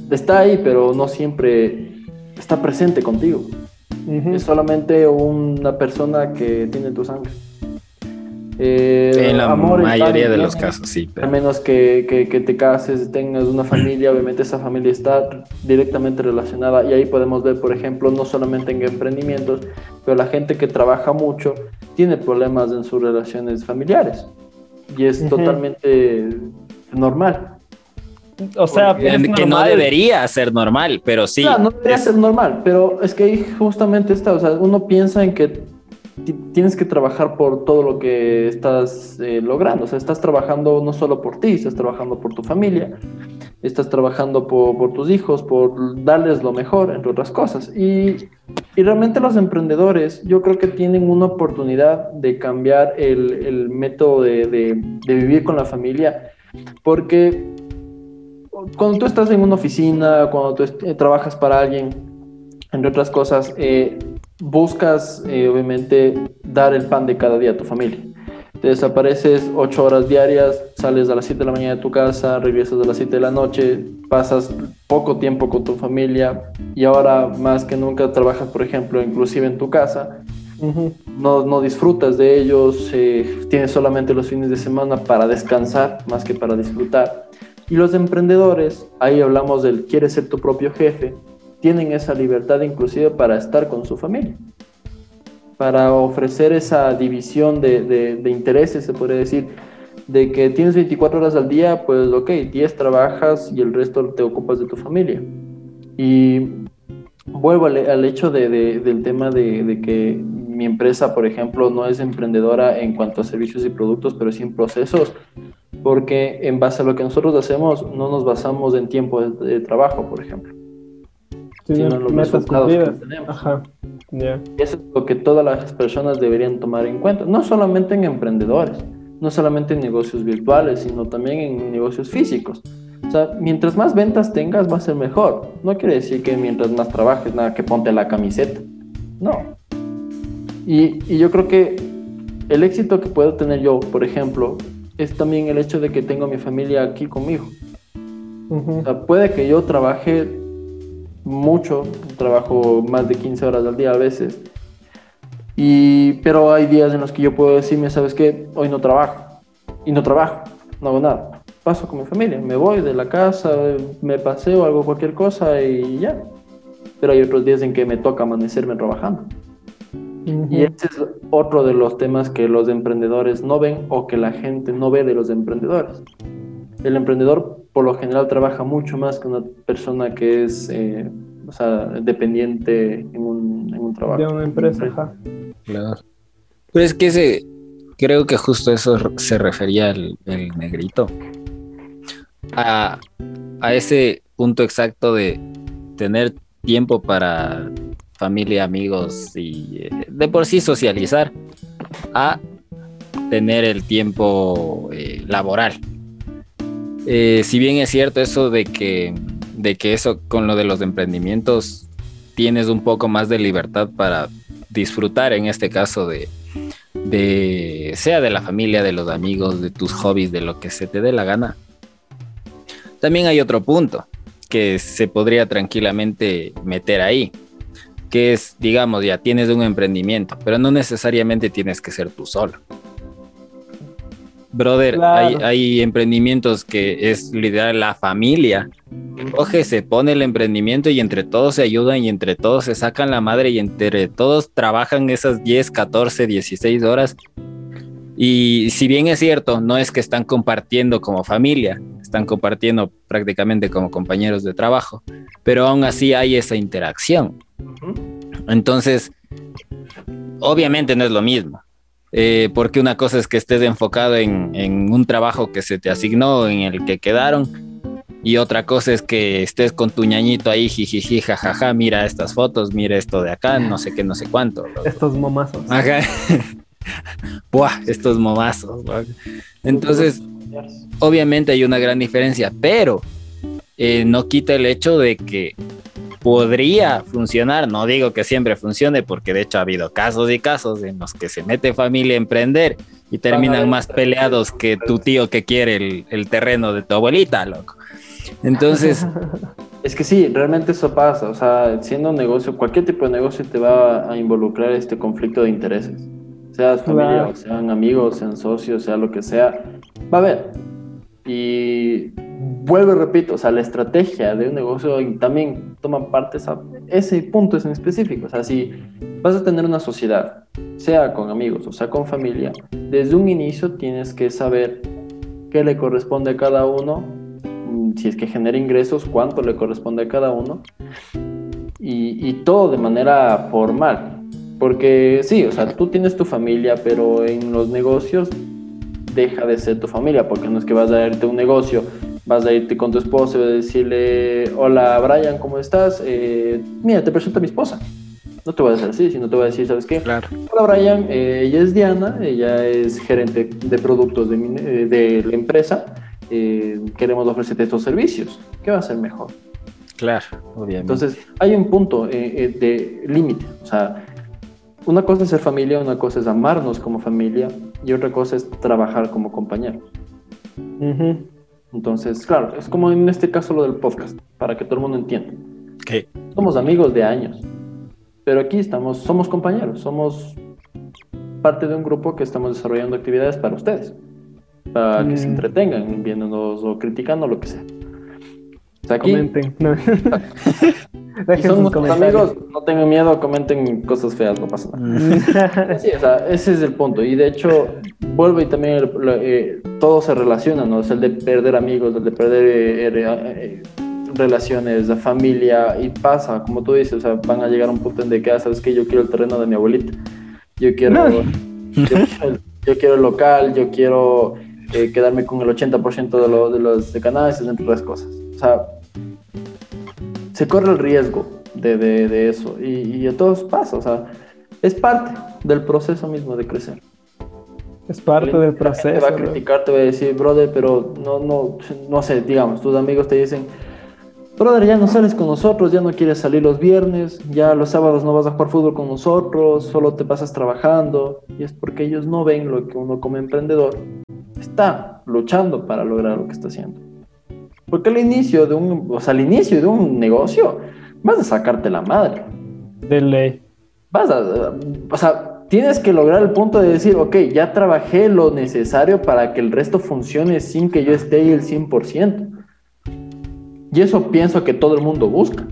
está ahí, pero no siempre está presente contigo. Es solamente una persona que tiene tu sangre. Eh, en la mayoría de los casos, sí. A menos que, que, te cases, tengas una familia, obviamente esa familia está directamente relacionada y ahí podemos ver, por ejemplo, no solamente en emprendimientos, pero la gente que trabaja mucho tiene problemas en sus relaciones familiares y es totalmente normal. O sea, que no debería ser normal, pero sí. No, no debería ser normal, pero es que ahí justamente está, o sea, uno piensa en que tienes que trabajar por todo lo que estás eh, logrando, o sea, estás trabajando no solo por ti, estás trabajando por tu familia. estás trabajando por, tus hijos, por darles lo mejor, entre otras cosas. Y, realmente los emprendedores yo creo que tienen una oportunidad de cambiar el, método de, vivir con la familia, porque cuando tú estás en una oficina, cuando tú eh, trabajas para alguien, entre otras cosas, eh, buscas eh, obviamente dar el pan de cada día a tu familia te desapareces ocho horas diarias, sales a las 7 de la mañana de tu casa, regresas a las 7 de la noche, pasas poco tiempo con tu familia y ahora más que nunca trabajas, por ejemplo, inclusive en tu casa. no, no, disfrutas de ellos, eh, tienes solamente los fines de semana para descansar más que para disfrutar. Y los emprendedores, ahí hablamos del quieres ser tu propio jefe, tienen esa libertad inclusive para estar con su familia para ofrecer esa división de, de, intereses, se podría decir, de que tienes 24 horas al día, pues ok, 10 trabajas y el resto te ocupas de tu familia. Y vuelvo al, hecho de, del tema de, que mi empresa, por ejemplo, no es emprendedora en cuanto a servicios y productos, pero sí en procesos, porque en base a lo que nosotros hacemos, no nos basamos en tiempo de, trabajo, por ejemplo. sino en los resultados que tenemos. Ajá. Y eso es lo que todas las personas deberían tomar en cuenta, no solamente en emprendedores, no solamente en negocios virtuales, sino también en negocios físicos. O sea, mientras más ventas tengas, va a ser mejor. No quiere decir que mientras más trabajes, nada, que ponte la camiseta. No. Y, y yo creo que el éxito que puedo tener yo, por ejemplo, es también el hecho de que tengo a mi familia aquí conmigo. o sea, puede que yo trabaje mucho, trabajo más de 15 horas al día a veces. Y, pero hay días en los que yo puedo decirme, ¿sabes qué? Hoy no trabajo. Y no trabajo, no hago nada. Paso con mi familia, me voy de la casa, me paseo, hago cualquier cosa y ya. Pero hay otros días en que me toca amanecerme trabajando. Y ese es otro de los temas que los emprendedores no ven o que la gente no ve de los emprendedores. El emprendedor por lo general trabaja mucho más que una persona que es eh, o sea, dependiente en un, en un, trabajo. De una empresa, Claro. Pues es que ese, creo que justo eso se refería el, negrito. A, a, ese punto exacto de tener tiempo para familia, amigos y eh, de por sí socializar, a tener el tiempo eh, laboral. Eh, si bien es cierto eso de que, de que eso con lo de los emprendimientos tienes un poco más de libertad para disfrutar en este caso de, de sea de la familia, de los amigos, de tus hobbies, de lo que se te dé la gana. También hay otro punto que se podría tranquilamente meter ahí, que es, digamos, ya tienes un emprendimiento, pero no necesariamente tienes que ser tú solo. Brother, hay, emprendimientos que es liderar la familia. Coge, se pone el emprendimiento y entre todos se ayudan y entre todos se sacan la madre y entre todos trabajan esas 10, 14, 16 horas. Y si bien es cierto, no es que están compartiendo como familia, están compartiendo prácticamente como compañeros de trabajo, pero aún así hay esa interacción. Entonces, obviamente no es lo mismo eh, porque una cosa es que estés enfocado en, un trabajo que se te asignó, en el que quedaron, y otra cosa es que estés con tu ñañito ahí, jijiji, jajaja, mira estas fotos, mira esto de acá, no sé qué, no sé cuánto. Estos momazos. Ajá. Buah, estos momazos. Entonces, obviamente hay una gran diferencia, pero eh, no quita el hecho de que podría funcionar, no digo que siempre funcione, porque de hecho ha habido casos y casos en los que se mete familia a emprender y terminan más peleados que tu tío que quiere el, terreno de tu abuelita, loco. Entonces... Es que sí, realmente eso pasa, o sea, siendo un negocio, cualquier tipo de negocio te va a involucrar este conflicto de intereses, seas familia, sean amigos, sean socios, sea lo que sea, va a haber. Y vuelvo y repito, o sea, la estrategia de un negocio también toma parte esa, ese punto es en específico. O sea, si vas a tener una sociedad, sea con amigos o sea con familia, desde un inicio tienes que saber qué le corresponde a cada uno, mm, si es que genera ingresos, cuánto le corresponde a cada uno, y, y todo de manera formal. Porque sí, o sea, tú tienes tu familia, pero en los negocios deja de ser tu familia, porque no es que vas a darte un negocio vas a irte con tu esposa y decirle, hola Brian, ¿cómo estás? Eh, mira, te presento a mi esposa. No te voy a decir así, sino te voy a decir, ¿sabes qué? Claro. Hola Brian, eh, ella es Diana, ella es gerente de productos de, mi- eh, de la empresa. Eh, queremos ofrecerte estos servicios. ¿Qué va a ser mejor? Claro, obviamente. Entonces, hay un punto de límite. O sea, una cosa es ser familia, una cosa es amarnos como familia y otra cosa es trabajar como compañeros. Entonces, claro, es como en este caso lo del podcast, para que todo el mundo entienda. ¿Qué? Somos amigos de años, pero aquí estamos, somos compañeros, somos parte de un grupo que estamos desarrollando actividades para ustedes, para que se Mm. entretengan viéndonos o criticando lo que sea. O sea, aquí, Comenten. No. Dejen son sus amigos, no tengan miedo, comenten cosas feas, no pasa nada. Sí, o sea, ese es el punto. Y de hecho, vuelve y también el- lo- eh, todo se relaciona, ¿no? Es el de perder amigos, el de perder eh, eh, eh, relaciones, la familia, y pasa, como tú dices, o sea, van a llegar a un punto en de que, ah, ¿sabes qué? Yo quiero el terreno de mi abuelita. Yo quiero, No. yo, quiero el- yo quiero el local, yo quiero eh, quedarme con el 80% de, lo- de los de canales, entre otras cosas. O sea, se corre el riesgo de, de- de eso y, y a todos pasa, o sea, es parte del proceso mismo de crecer. Es parte del proceso. va a criticar, te va a decir, brother, pero no, no, no sé, digamos, tus amigos te dicen, brother, ya no sales con nosotros, ya no quieres salir los viernes, ya los sábados no vas a jugar fútbol con nosotros, solo te pasas trabajando, y es porque ellos no ven lo que uno como emprendedor está luchando para lograr lo que está haciendo. Porque al inicio de un, o sea, al inicio de un negocio, vas a sacarte la madre. De ley. Vas a, o sea, tienes que lograr el punto de decir, ok, ya trabajé lo necesario para que el resto funcione sin que yo esté ahí el 100%. Y eso pienso que todo el mundo busca.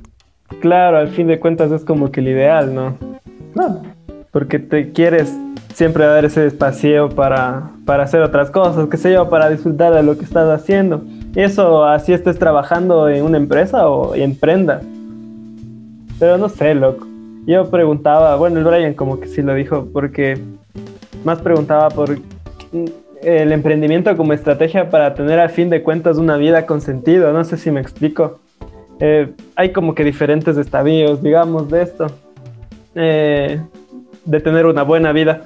Claro, al fin de cuentas es como que el ideal, ¿no? Claro. Porque te quieres siempre dar ese espacio para, para hacer otras cosas, qué sé yo, para disfrutar de lo que estás haciendo. Eso así estés trabajando en una empresa o emprendas. Pero no sé, loco. Yo preguntaba, bueno, el Brian como que sí lo dijo, porque más preguntaba por el emprendimiento como estrategia para tener a fin de cuentas una vida con sentido. No sé si me explico. Eh, hay como que diferentes estadios, digamos, de esto. Eh, de tener una buena vida.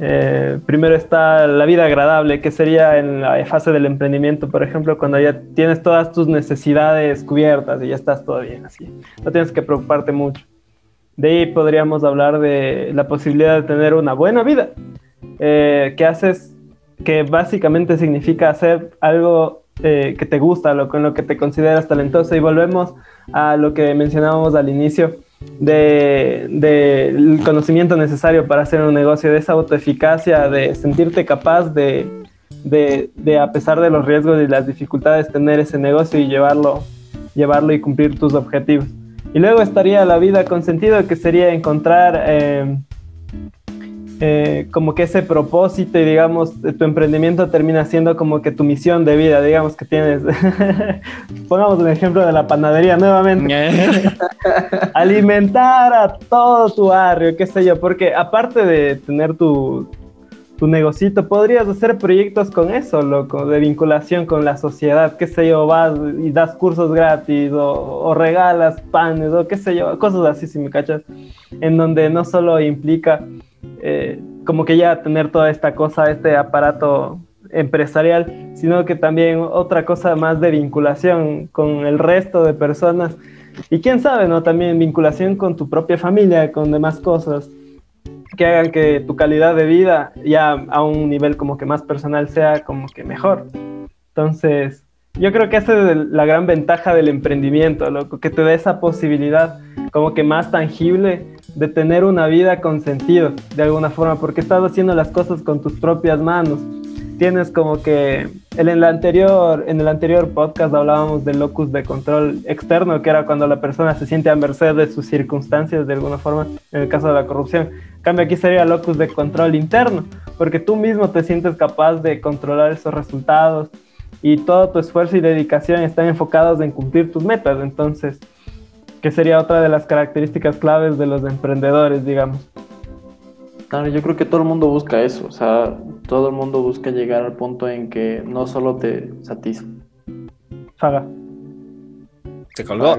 Eh, primero está la vida agradable, que sería en la fase del emprendimiento, por ejemplo, cuando ya tienes todas tus necesidades cubiertas y ya estás todo bien así. No tienes que preocuparte mucho. De ahí podríamos hablar de la posibilidad de tener una buena vida, eh, que haces, que básicamente significa hacer algo eh, que te gusta, lo, con lo que te consideras talentoso. Y volvemos a lo que mencionábamos al inicio del de, el conocimiento necesario para hacer un negocio, de esa autoeficacia, de sentirte capaz de, de, de, a pesar de los riesgos y las dificultades, tener ese negocio y llevarlo, llevarlo y cumplir tus objetivos. Y luego estaría la vida con sentido, que sería encontrar eh, eh, como que ese propósito y digamos, tu emprendimiento termina siendo como que tu misión de vida, digamos que tienes, pongamos un ejemplo de la panadería nuevamente, alimentar a todo tu barrio, qué sé yo, porque aparte de tener tu, tu negocito, podrías hacer proyectos con eso, loco, de vinculación con la sociedad, qué sé yo, vas y das cursos gratis o, o regalas panes o qué sé yo, cosas así, si me cachas, en donde no solo implica eh, como que ya tener toda esta cosa, este aparato empresarial, sino que también otra cosa más de vinculación con el resto de personas y quién sabe, ¿no? También vinculación con tu propia familia, con demás cosas que hagan que tu calidad de vida ya a un nivel como que más personal sea como que mejor. Entonces, yo creo que esa es la gran ventaja del emprendimiento, loco, que te da esa posibilidad como que más tangible de tener una vida con sentido, de alguna forma, porque estás haciendo las cosas con tus propias manos. Tienes como que en el anterior, en el anterior podcast hablábamos del locus de control externo, que era cuando la persona se siente a merced de sus circunstancias de alguna forma, en el caso de la corrupción. En cambio aquí sería locus de control interno, porque tú mismo te sientes capaz de controlar esos resultados y todo tu esfuerzo y dedicación están enfocados en cumplir tus metas. Entonces, que sería otra de las características claves de los emprendedores, digamos. Claro, yo creo que todo el mundo busca eso, o sea, todo el mundo busca llegar al punto en que no solo te satisfaga. Se colgó.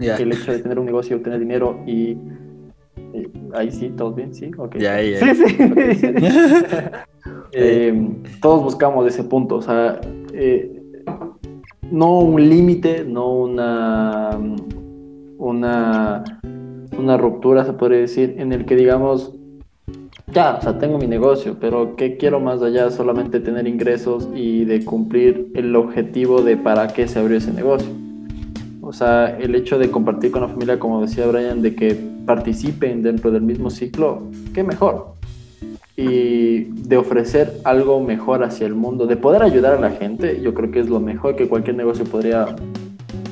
que el hecho de tener un negocio, tener dinero y, y ahí sí, todos bien, sí, ok. Ya. Sí, sí. Eh, todos buscamos ese punto, o sea, eh, no un límite, no una, una, una ruptura, se podría decir, en el que digamos, ya, o sea, tengo mi negocio, pero ¿qué quiero más allá? Solamente tener ingresos y de cumplir el objetivo de para qué se abrió ese negocio. O sea, el hecho de compartir con la familia, como decía Brian, de que participen dentro del mismo ciclo, qué mejor y de ofrecer algo mejor hacia el mundo, de poder ayudar a la gente, yo creo que es lo mejor que cualquier negocio podría,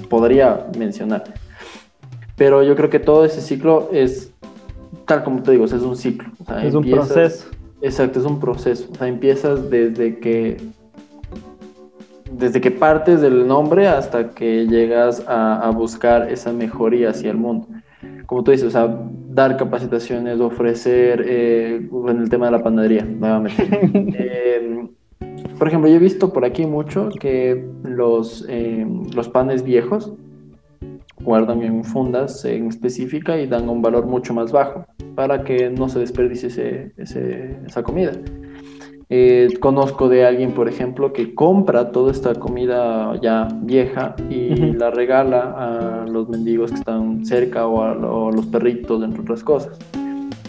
podría mencionar. Pero yo creo que todo ese ciclo es, tal como te digo, es un ciclo. O sea, Es un proceso. Exacto, es un proceso. O sea, empiezas desde que desde que partes del nombre hasta que llegas a, a buscar esa mejoría hacia el mundo. Como tú dices, o sea, dar capacitaciones, ofrecer, eh, en el tema de la panadería, nuevamente. Eh, por ejemplo, yo he visto por aquí mucho que los, eh, los panes viejos guardan en fundas en específica y dan un valor mucho más bajo para que no se desperdicie ese- ese- esa comida. Eh, conozco de alguien, por ejemplo, que compra toda esta comida ya vieja y Ujú. la regala a los mendigos que están cerca o a lo- los perritos, entre otras cosas.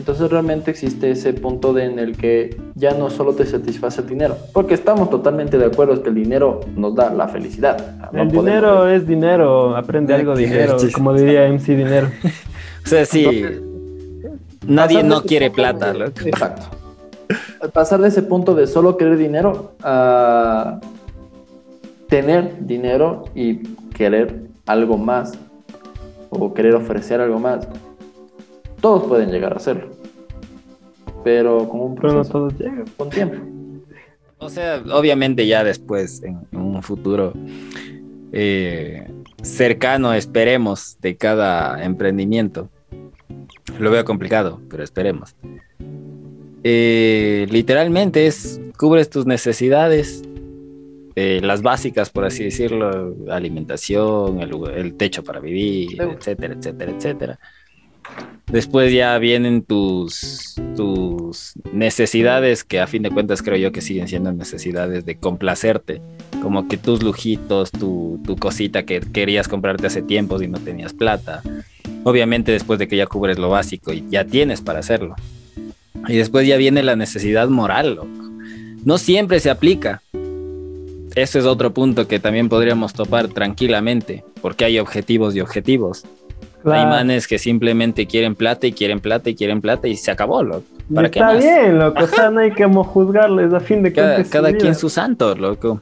Entonces realmente existe ese punto de, en el que ya no solo te satisface el dinero, porque estamos totalmente de acuerdo que el dinero nos da la felicidad. No El podemos- dinero es dinero, aprende algo dinero, Sí, sí. como diría MC Dinero. O sea, sí. Nadie de no quiere plata, de- loco. Exacto. Al pasar de ese punto de solo querer dinero a tener dinero y querer algo más o querer ofrecer algo más, todos pueden llegar a hacerlo. Pero con un Pero no proceso, todos llegan. con tiempo. O sea, obviamente ya después, en, en un futuro eh, cercano, esperemos, de cada emprendimiento. Lo veo complicado, pero esperemos. Eh, literalmente es, cubres tus necesidades, eh, las básicas, por así decirlo, alimentación, el, el techo para vivir, Sí. etcétera, etcétera, etcétera. Después ya vienen tus, tus necesidades, que a fin de cuentas creo yo que siguen siendo necesidades de complacerte, como que tus lujitos, tu, tu cosita que querías comprarte hace tiempos y no tenías plata. Obviamente después de que ya cubres lo básico y ya tienes para hacerlo. Y después ya viene la necesidad moral, loco. No siempre se aplica. Ese es otro punto que también podríamos topar tranquilamente, porque hay objetivos y objetivos. Hay Claro. manes que simplemente quieren plata y quieren plata y quieren plata y se acabó, loco. Y ¿Para qué está más? bien, loco. O sea, no hay que juzgarles a fin de Cada, cuentas. cada su quien vida. su santo, loco.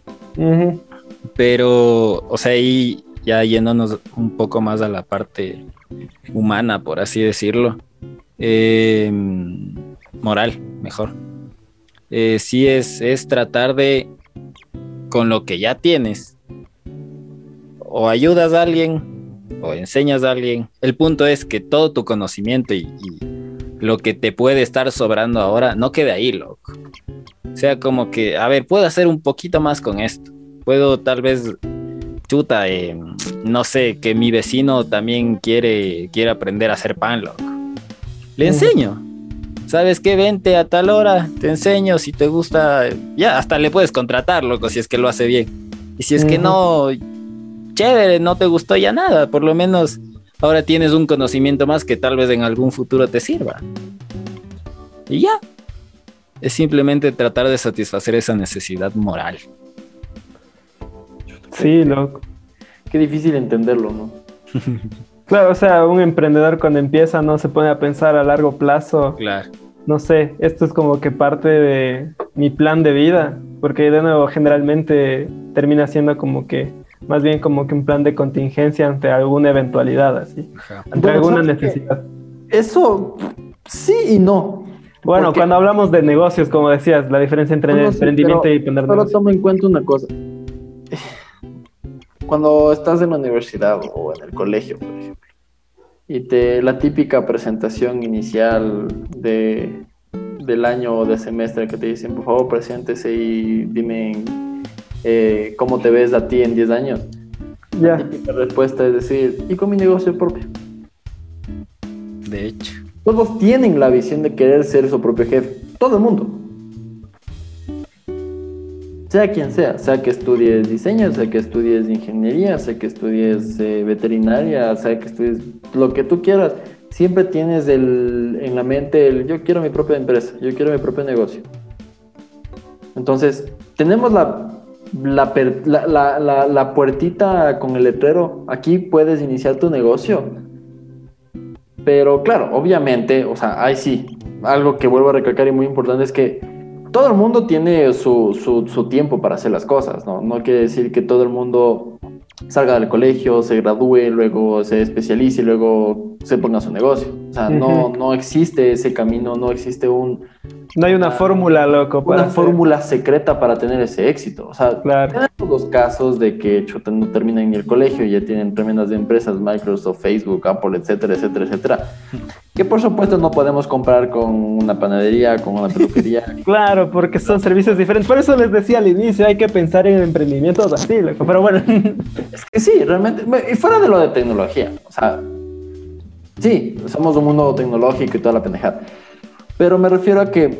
Pero, o sea, ahí ya yéndonos un poco más a la parte humana, por así decirlo. eh, moral, mejor. Eh, sí es, es tratar de, con lo que ya tienes, o ayudas a alguien, o enseñas a alguien. El punto es que todo tu conocimiento y, y lo que te puede estar sobrando ahora no quede ahí, loco. O sea, como que, a ver, puedo hacer un poquito más con esto. Puedo tal vez, chuta, eh, no sé, que mi vecino también quiere, quiere aprender a hacer pan, loco. Le enseño. ¿Sabes qué? Vente a tal hora, te enseño, si te gusta, ya, hasta le puedes contratar, loco, si es que lo hace bien. Y si es que no, chévere, no te gustó ya nada, por lo menos ahora tienes un conocimiento más que tal vez en algún futuro te sirva. Y ya. Es simplemente tratar de satisfacer esa necesidad moral. Sí, loco. Qué difícil entenderlo, ¿no? Claro, o sea, un emprendedor cuando empieza no se pone a pensar a largo plazo. Claro. No sé, esto es como que parte de mi plan de vida, porque de nuevo generalmente termina siendo como que, más bien como que un plan de contingencia ante alguna eventualidad, así, ante Bueno, alguna necesidad. Eso sí y no. Bueno, Porque- cuando hablamos de negocios, como decías, la diferencia entre No, no, sí, emprendimiento pero y poner Solo toma en cuenta una cosa. Cuando estás en la universidad o en el colegio, por ejemplo, y te la típica presentación inicial de, del año o de semestre que te dicen, por favor, preséntese y dime eh, cómo te ves a ti en 10 años. Ya. La típica respuesta es decir, y con mi negocio propio. De hecho. Todos tienen la visión de querer ser su propio jefe. Todo el mundo. Sea quien sea, sea que estudies diseño, sea que estudies ingeniería, sea que estudies eh, veterinaria, sea que estudies lo que tú quieras, siempre tienes el, en la mente el yo quiero mi propia empresa, yo quiero mi propio negocio. Entonces, tenemos la, la, per- la- la- puertita con el letrero, aquí puedes iniciar tu negocio. Pero claro, obviamente, o sea, ahí sí, algo que vuelvo a recalcar y muy importante es que todo el mundo tiene su, su- su tiempo para hacer las cosas, ¿no? No quiere decir que todo el mundo salga del colegio, se gradúe, luego se especialice y luego se ponga su negocio. O sea, no, no existe ese camino, no existe un, No hay una fórmula, loco, para una hacer- fórmula secreta para tener ese éxito. O sea, Claro. tenemos los casos de que chuta, no terminan ni el colegio y ya tienen tremendas empresas, Microsoft, Facebook, Apple, etcétera, etcétera, etcétera. Que por supuesto no podemos comprar con una panadería, con una peluquería. Claro, porque son servicios diferentes. Por eso les decía al inicio, hay que pensar en emprendimientos así, loco. Pero bueno, Es que sí, realmente. Y fuera de lo de tecnología. O sea, sí, somos un mundo tecnológico y toda la pendejada. Pero me refiero a que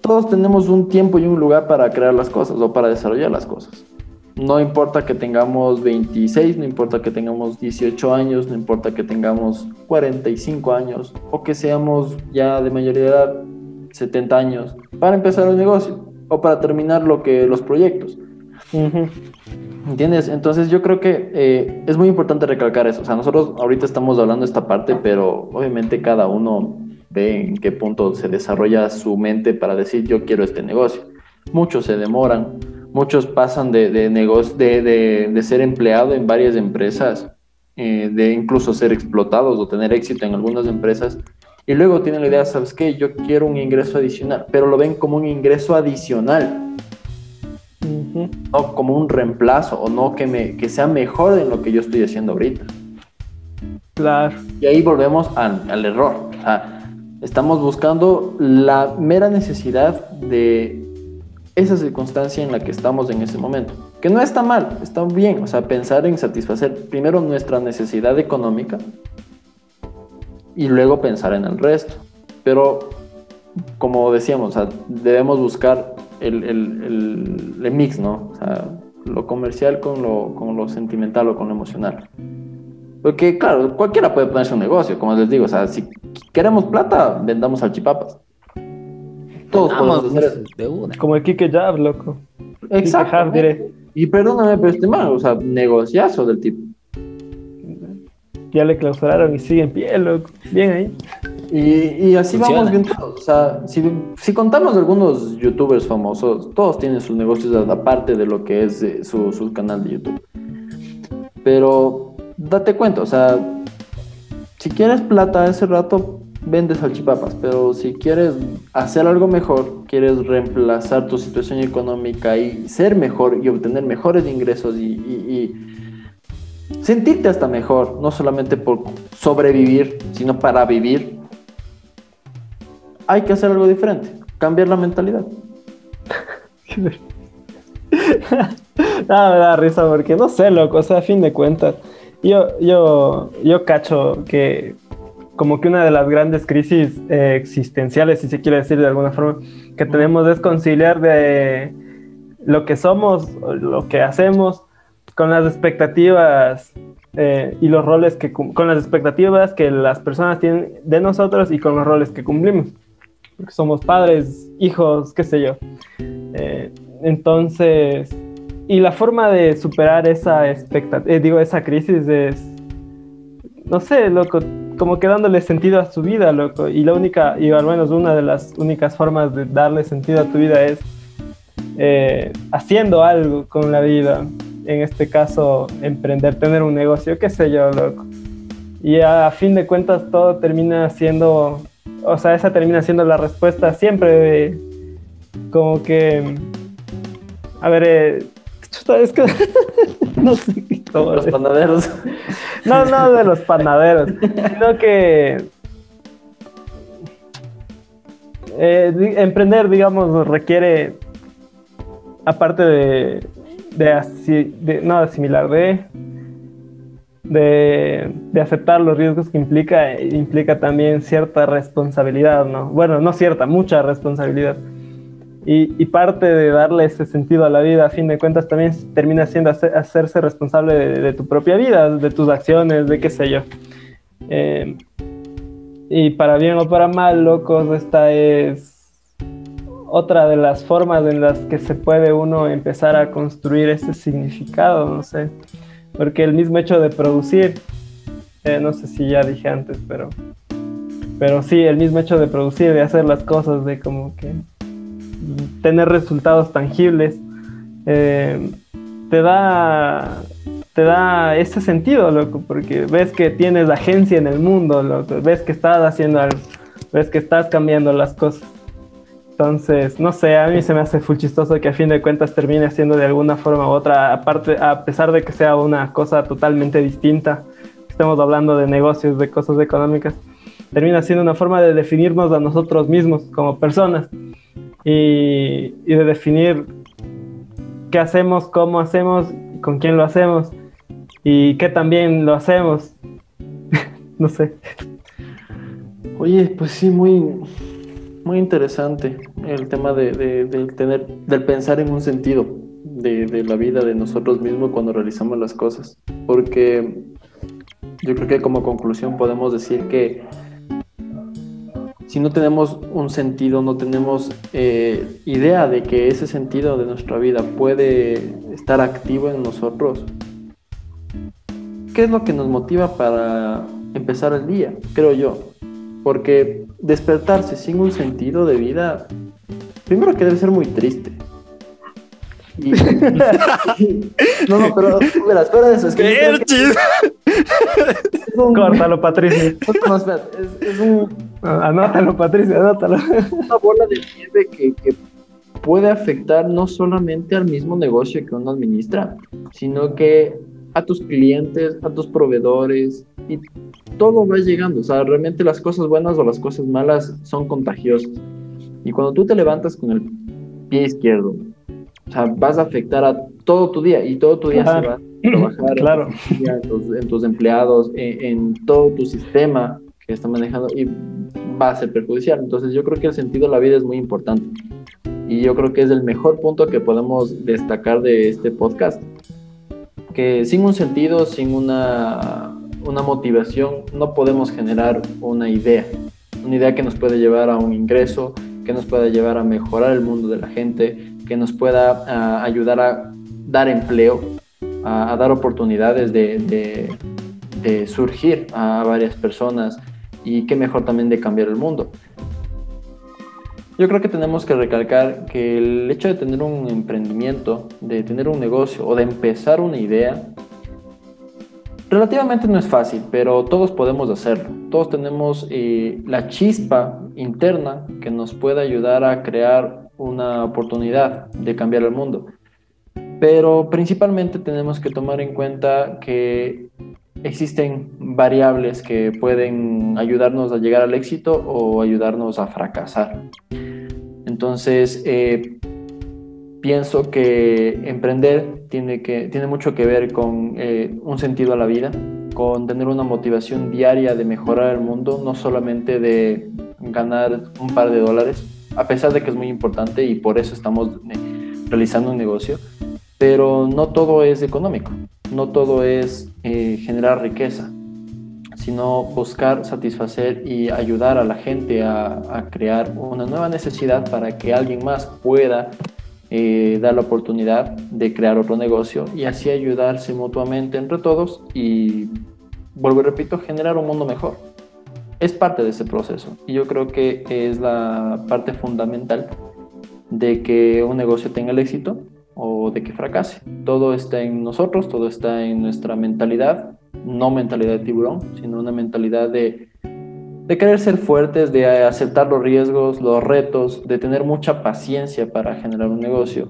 todos tenemos un tiempo y un lugar para crear las cosas o para desarrollar las cosas. No importa que tengamos 26, no importa que tengamos 18 años, no importa que tengamos 45 años o que seamos ya de mayoría de edad, 70 años, para empezar un negocio o para terminar lo que, los proyectos. ¿Entiendes? Entonces yo creo que eh, es muy importante recalcar eso. O sea, nosotros ahorita estamos hablando de esta parte, pero obviamente cada uno ve en qué punto se desarrolla su mente para decir yo quiero este negocio. Muchos se demoran, muchos pasan de, de, negocio, de, de, de ser empleado en varias empresas, eh, de incluso ser explotados o tener éxito en algunas empresas. Y luego tienen la idea, ¿sabes qué? Yo quiero un ingreso adicional, pero lo ven como un ingreso adicional ujú. no como un reemplazo o no que, me, que sea mejor en lo que yo estoy haciendo ahorita. claro. Y ahí volvemos al, al error. O sea, estamos buscando la mera necesidad de esa circunstancia en la que estamos en ese momento. Que no está mal, está bien. O sea, pensar en satisfacer primero nuestra necesidad económica y luego pensar en el resto. Pero, como decíamos, debemos buscar el, el- el- el mix, ¿no? O sea, lo comercial con lo, con lo sentimental o con lo emocional. Porque, claro, cualquiera puede ponerse un negocio, como les digo. O sea, si queremos plata, vendamos salchipapas. Todos podemos Vamos, hacer eso. de una. Como el Kike Jab, loco. Exacto. Diré. Y perdóname, pero este man, o sea, negociazo del tipo. Ya le clausuraron y sigue en pie, loco. Bien ahí. Y, y así Funciona. vamos bien todos. O sea, si, si contamos algunos youtubers famosos, todos tienen sus negocios aparte de lo que es eh, su, su canal de YouTube. Pero date cuenta, o sea, si quieres plata ese rato, vendes salchipapas. Pero si quieres hacer algo mejor, quieres reemplazar tu situación económica y ser mejor y obtener mejores ingresos y, sentirte hasta mejor, no solamente por sobrevivir, sino para vivir, hay que hacer algo diferente, cambiar la mentalidad. Ah, me da risa porque no sé, loco, o sea, a fin de cuentas, yo, yo, yo cacho que como que una de las grandes crisis eh, existenciales, si se quiere decir de alguna forma, que tenemos es conciliar de lo que somos, lo que hacemos, con las expectativas eh, y los roles que, con las expectativas que las personas tienen de nosotros y con los roles que cumplimos. Porque somos padres, hijos, qué sé yo. Eh, entonces, y la forma de superar esa expectativa, digo, esa crisis es, no sé, loco, como que dándole sentido a su vida, loco. Y la única, y al menos una de las únicas formas de darle sentido a tu vida es eh, haciendo algo con la vida. En este caso, emprender, tener un negocio, qué sé yo, loco. Y a fin de cuentas todo termina siendo, o sea, esa termina siendo la respuesta siempre de, como que, a ver, eh, es que no sé cómo Los panaderos. No, no de los panaderos, sino que eh, emprender, digamos, requiere, aparte de, de, no, de asimilar, de, de, aceptar los riesgos que implica, implica también cierta responsabilidad, ¿no? Bueno, no cierta, mucha responsabilidad. Y, parte de darle ese sentido a la vida, a fin de cuentas, también termina siendo hacerse responsable de, tu propia vida, de tus acciones, de qué sé yo. Eh, y para bien o para mal, locos, esta es otra de las formas en las que se puede uno empezar a construir ese significado, no sé, porque el mismo hecho de producir, eh, no sé si ya dije antes, pero, pero sí, el mismo hecho de producir, de hacer las cosas, de como que tener resultados tangibles, eh, te da te da ese sentido, loco, porque ves que tienes agencia en el mundo, loco, ves que estás haciendo algo, ves que estás cambiando las cosas. Entonces, no sé, a mí se me hace full chistoso que a fin de cuentas termine siendo de alguna forma u otra, aparte, a pesar de que sea una cosa totalmente distinta, estamos hablando de negocios, de cosas económicas, termina siendo una forma de definirnos a nosotros mismos como personas y, de definir qué hacemos, cómo hacemos, con quién lo hacemos y qué también lo hacemos. no sé. Oye, pues sí, muy, muy interesante el tema de, tener, del pensar en un sentido de, la vida de nosotros mismos cuando realizamos las cosas. Porque yo creo que como conclusión podemos decir que si no tenemos un sentido, no tenemos eh, idea de que ese sentido de nuestra vida puede estar activo en nosotros, ¿qué es lo que nos motiva para empezar el día? Creo yo. Porque despertarse sin un sentido de vida, primero que debe ser muy triste. no, no, pero verás, fuera de eso. Es que un... Córtalo, Patricia. No, espera, es, un... Anótalo, Patricia, anótalo. Una bola de nieve que, que puede afectar no solamente al mismo negocio que uno administra, sino que a tus clientes, a tus proveedores, y todo va llegando. O sea, realmente las cosas buenas o las cosas malas son contagiosas. Y cuando tú te levantas con el pie izquierdo, o sea, vas a afectar a todo tu día y todo tu día se va a trabajar claro. en, tus, empleados, en, todo tu sistema que está manejando y va a ser perjudicial. Entonces yo creo que el sentido de la vida es muy importante y yo creo que es el mejor punto que podemos destacar de este podcast. Que sin un sentido, sin una, una motivación, no podemos generar una idea. Una idea que nos puede llevar a un ingreso, que nos pueda llevar a mejorar el mundo de la gente, que nos pueda ah, ayudar a dar empleo, a, dar oportunidades de, surgir a varias personas y qué mejor también de cambiar el mundo. Yo creo que tenemos que recalcar que el hecho de tener un emprendimiento, de tener un negocio o de empezar una idea, relativamente no es fácil, pero todos podemos hacerlo. Todos tenemos eh, la chispa interna que nos puede ayudar a crear una oportunidad de cambiar el mundo. Pero principalmente tenemos que tomar en cuenta que existen variables que pueden ayudarnos a llegar al éxito o ayudarnos a fracasar. Entonces, eh, pienso que emprender tiene, que, tiene mucho que ver con eh, un sentido a la vida, con tener una motivación diaria de mejorar el mundo, no solamente de ganar un par de dólares, a pesar de que es muy importante y por eso estamos eh, realizando un negocio, pero no todo es económico, no todo es eh, generar riqueza, sino buscar satisfacer y ayudar a la gente a, crear una nueva necesidad para que alguien más pueda eh, dar la oportunidad de crear otro negocio y así ayudarse mutuamente entre todos y, vuelvo y repito, generar un mundo mejor es parte de ese proceso. Y yo creo que es la parte fundamental de que un negocio tenga el éxito o de que fracase. Todo está en nosotros, todo está en nuestra mentalidad, no mentalidad de tiburón, sino una mentalidad de, de querer ser fuertes, de aceptar los riesgos, los retos, de tener mucha paciencia para generar un negocio,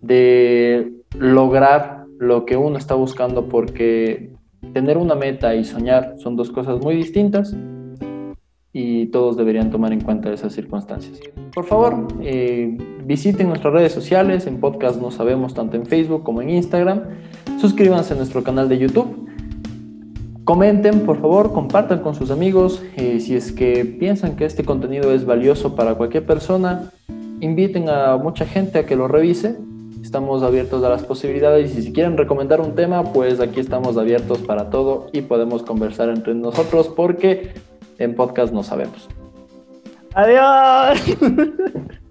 de lograr lo que uno está buscando porque tener una meta y soñar son dos cosas muy distintas y todos deberían tomar en cuenta esas circunstancias. Por favor, eh, visiten nuestras redes sociales, en podcast no sabemos, tanto en Facebook como en Instagram. Suscríbanse a nuestro canal de YouTube. Comenten, por favor, compartan con sus amigos. Eh, si es que piensan que este contenido es valioso para cualquier persona, inviten a mucha gente a que lo revise. Estamos abiertos a las posibilidades y si quieren recomendar un tema, pues aquí estamos abiertos para todo y podemos conversar entre nosotros porque en podcast no sabemos. Adiós.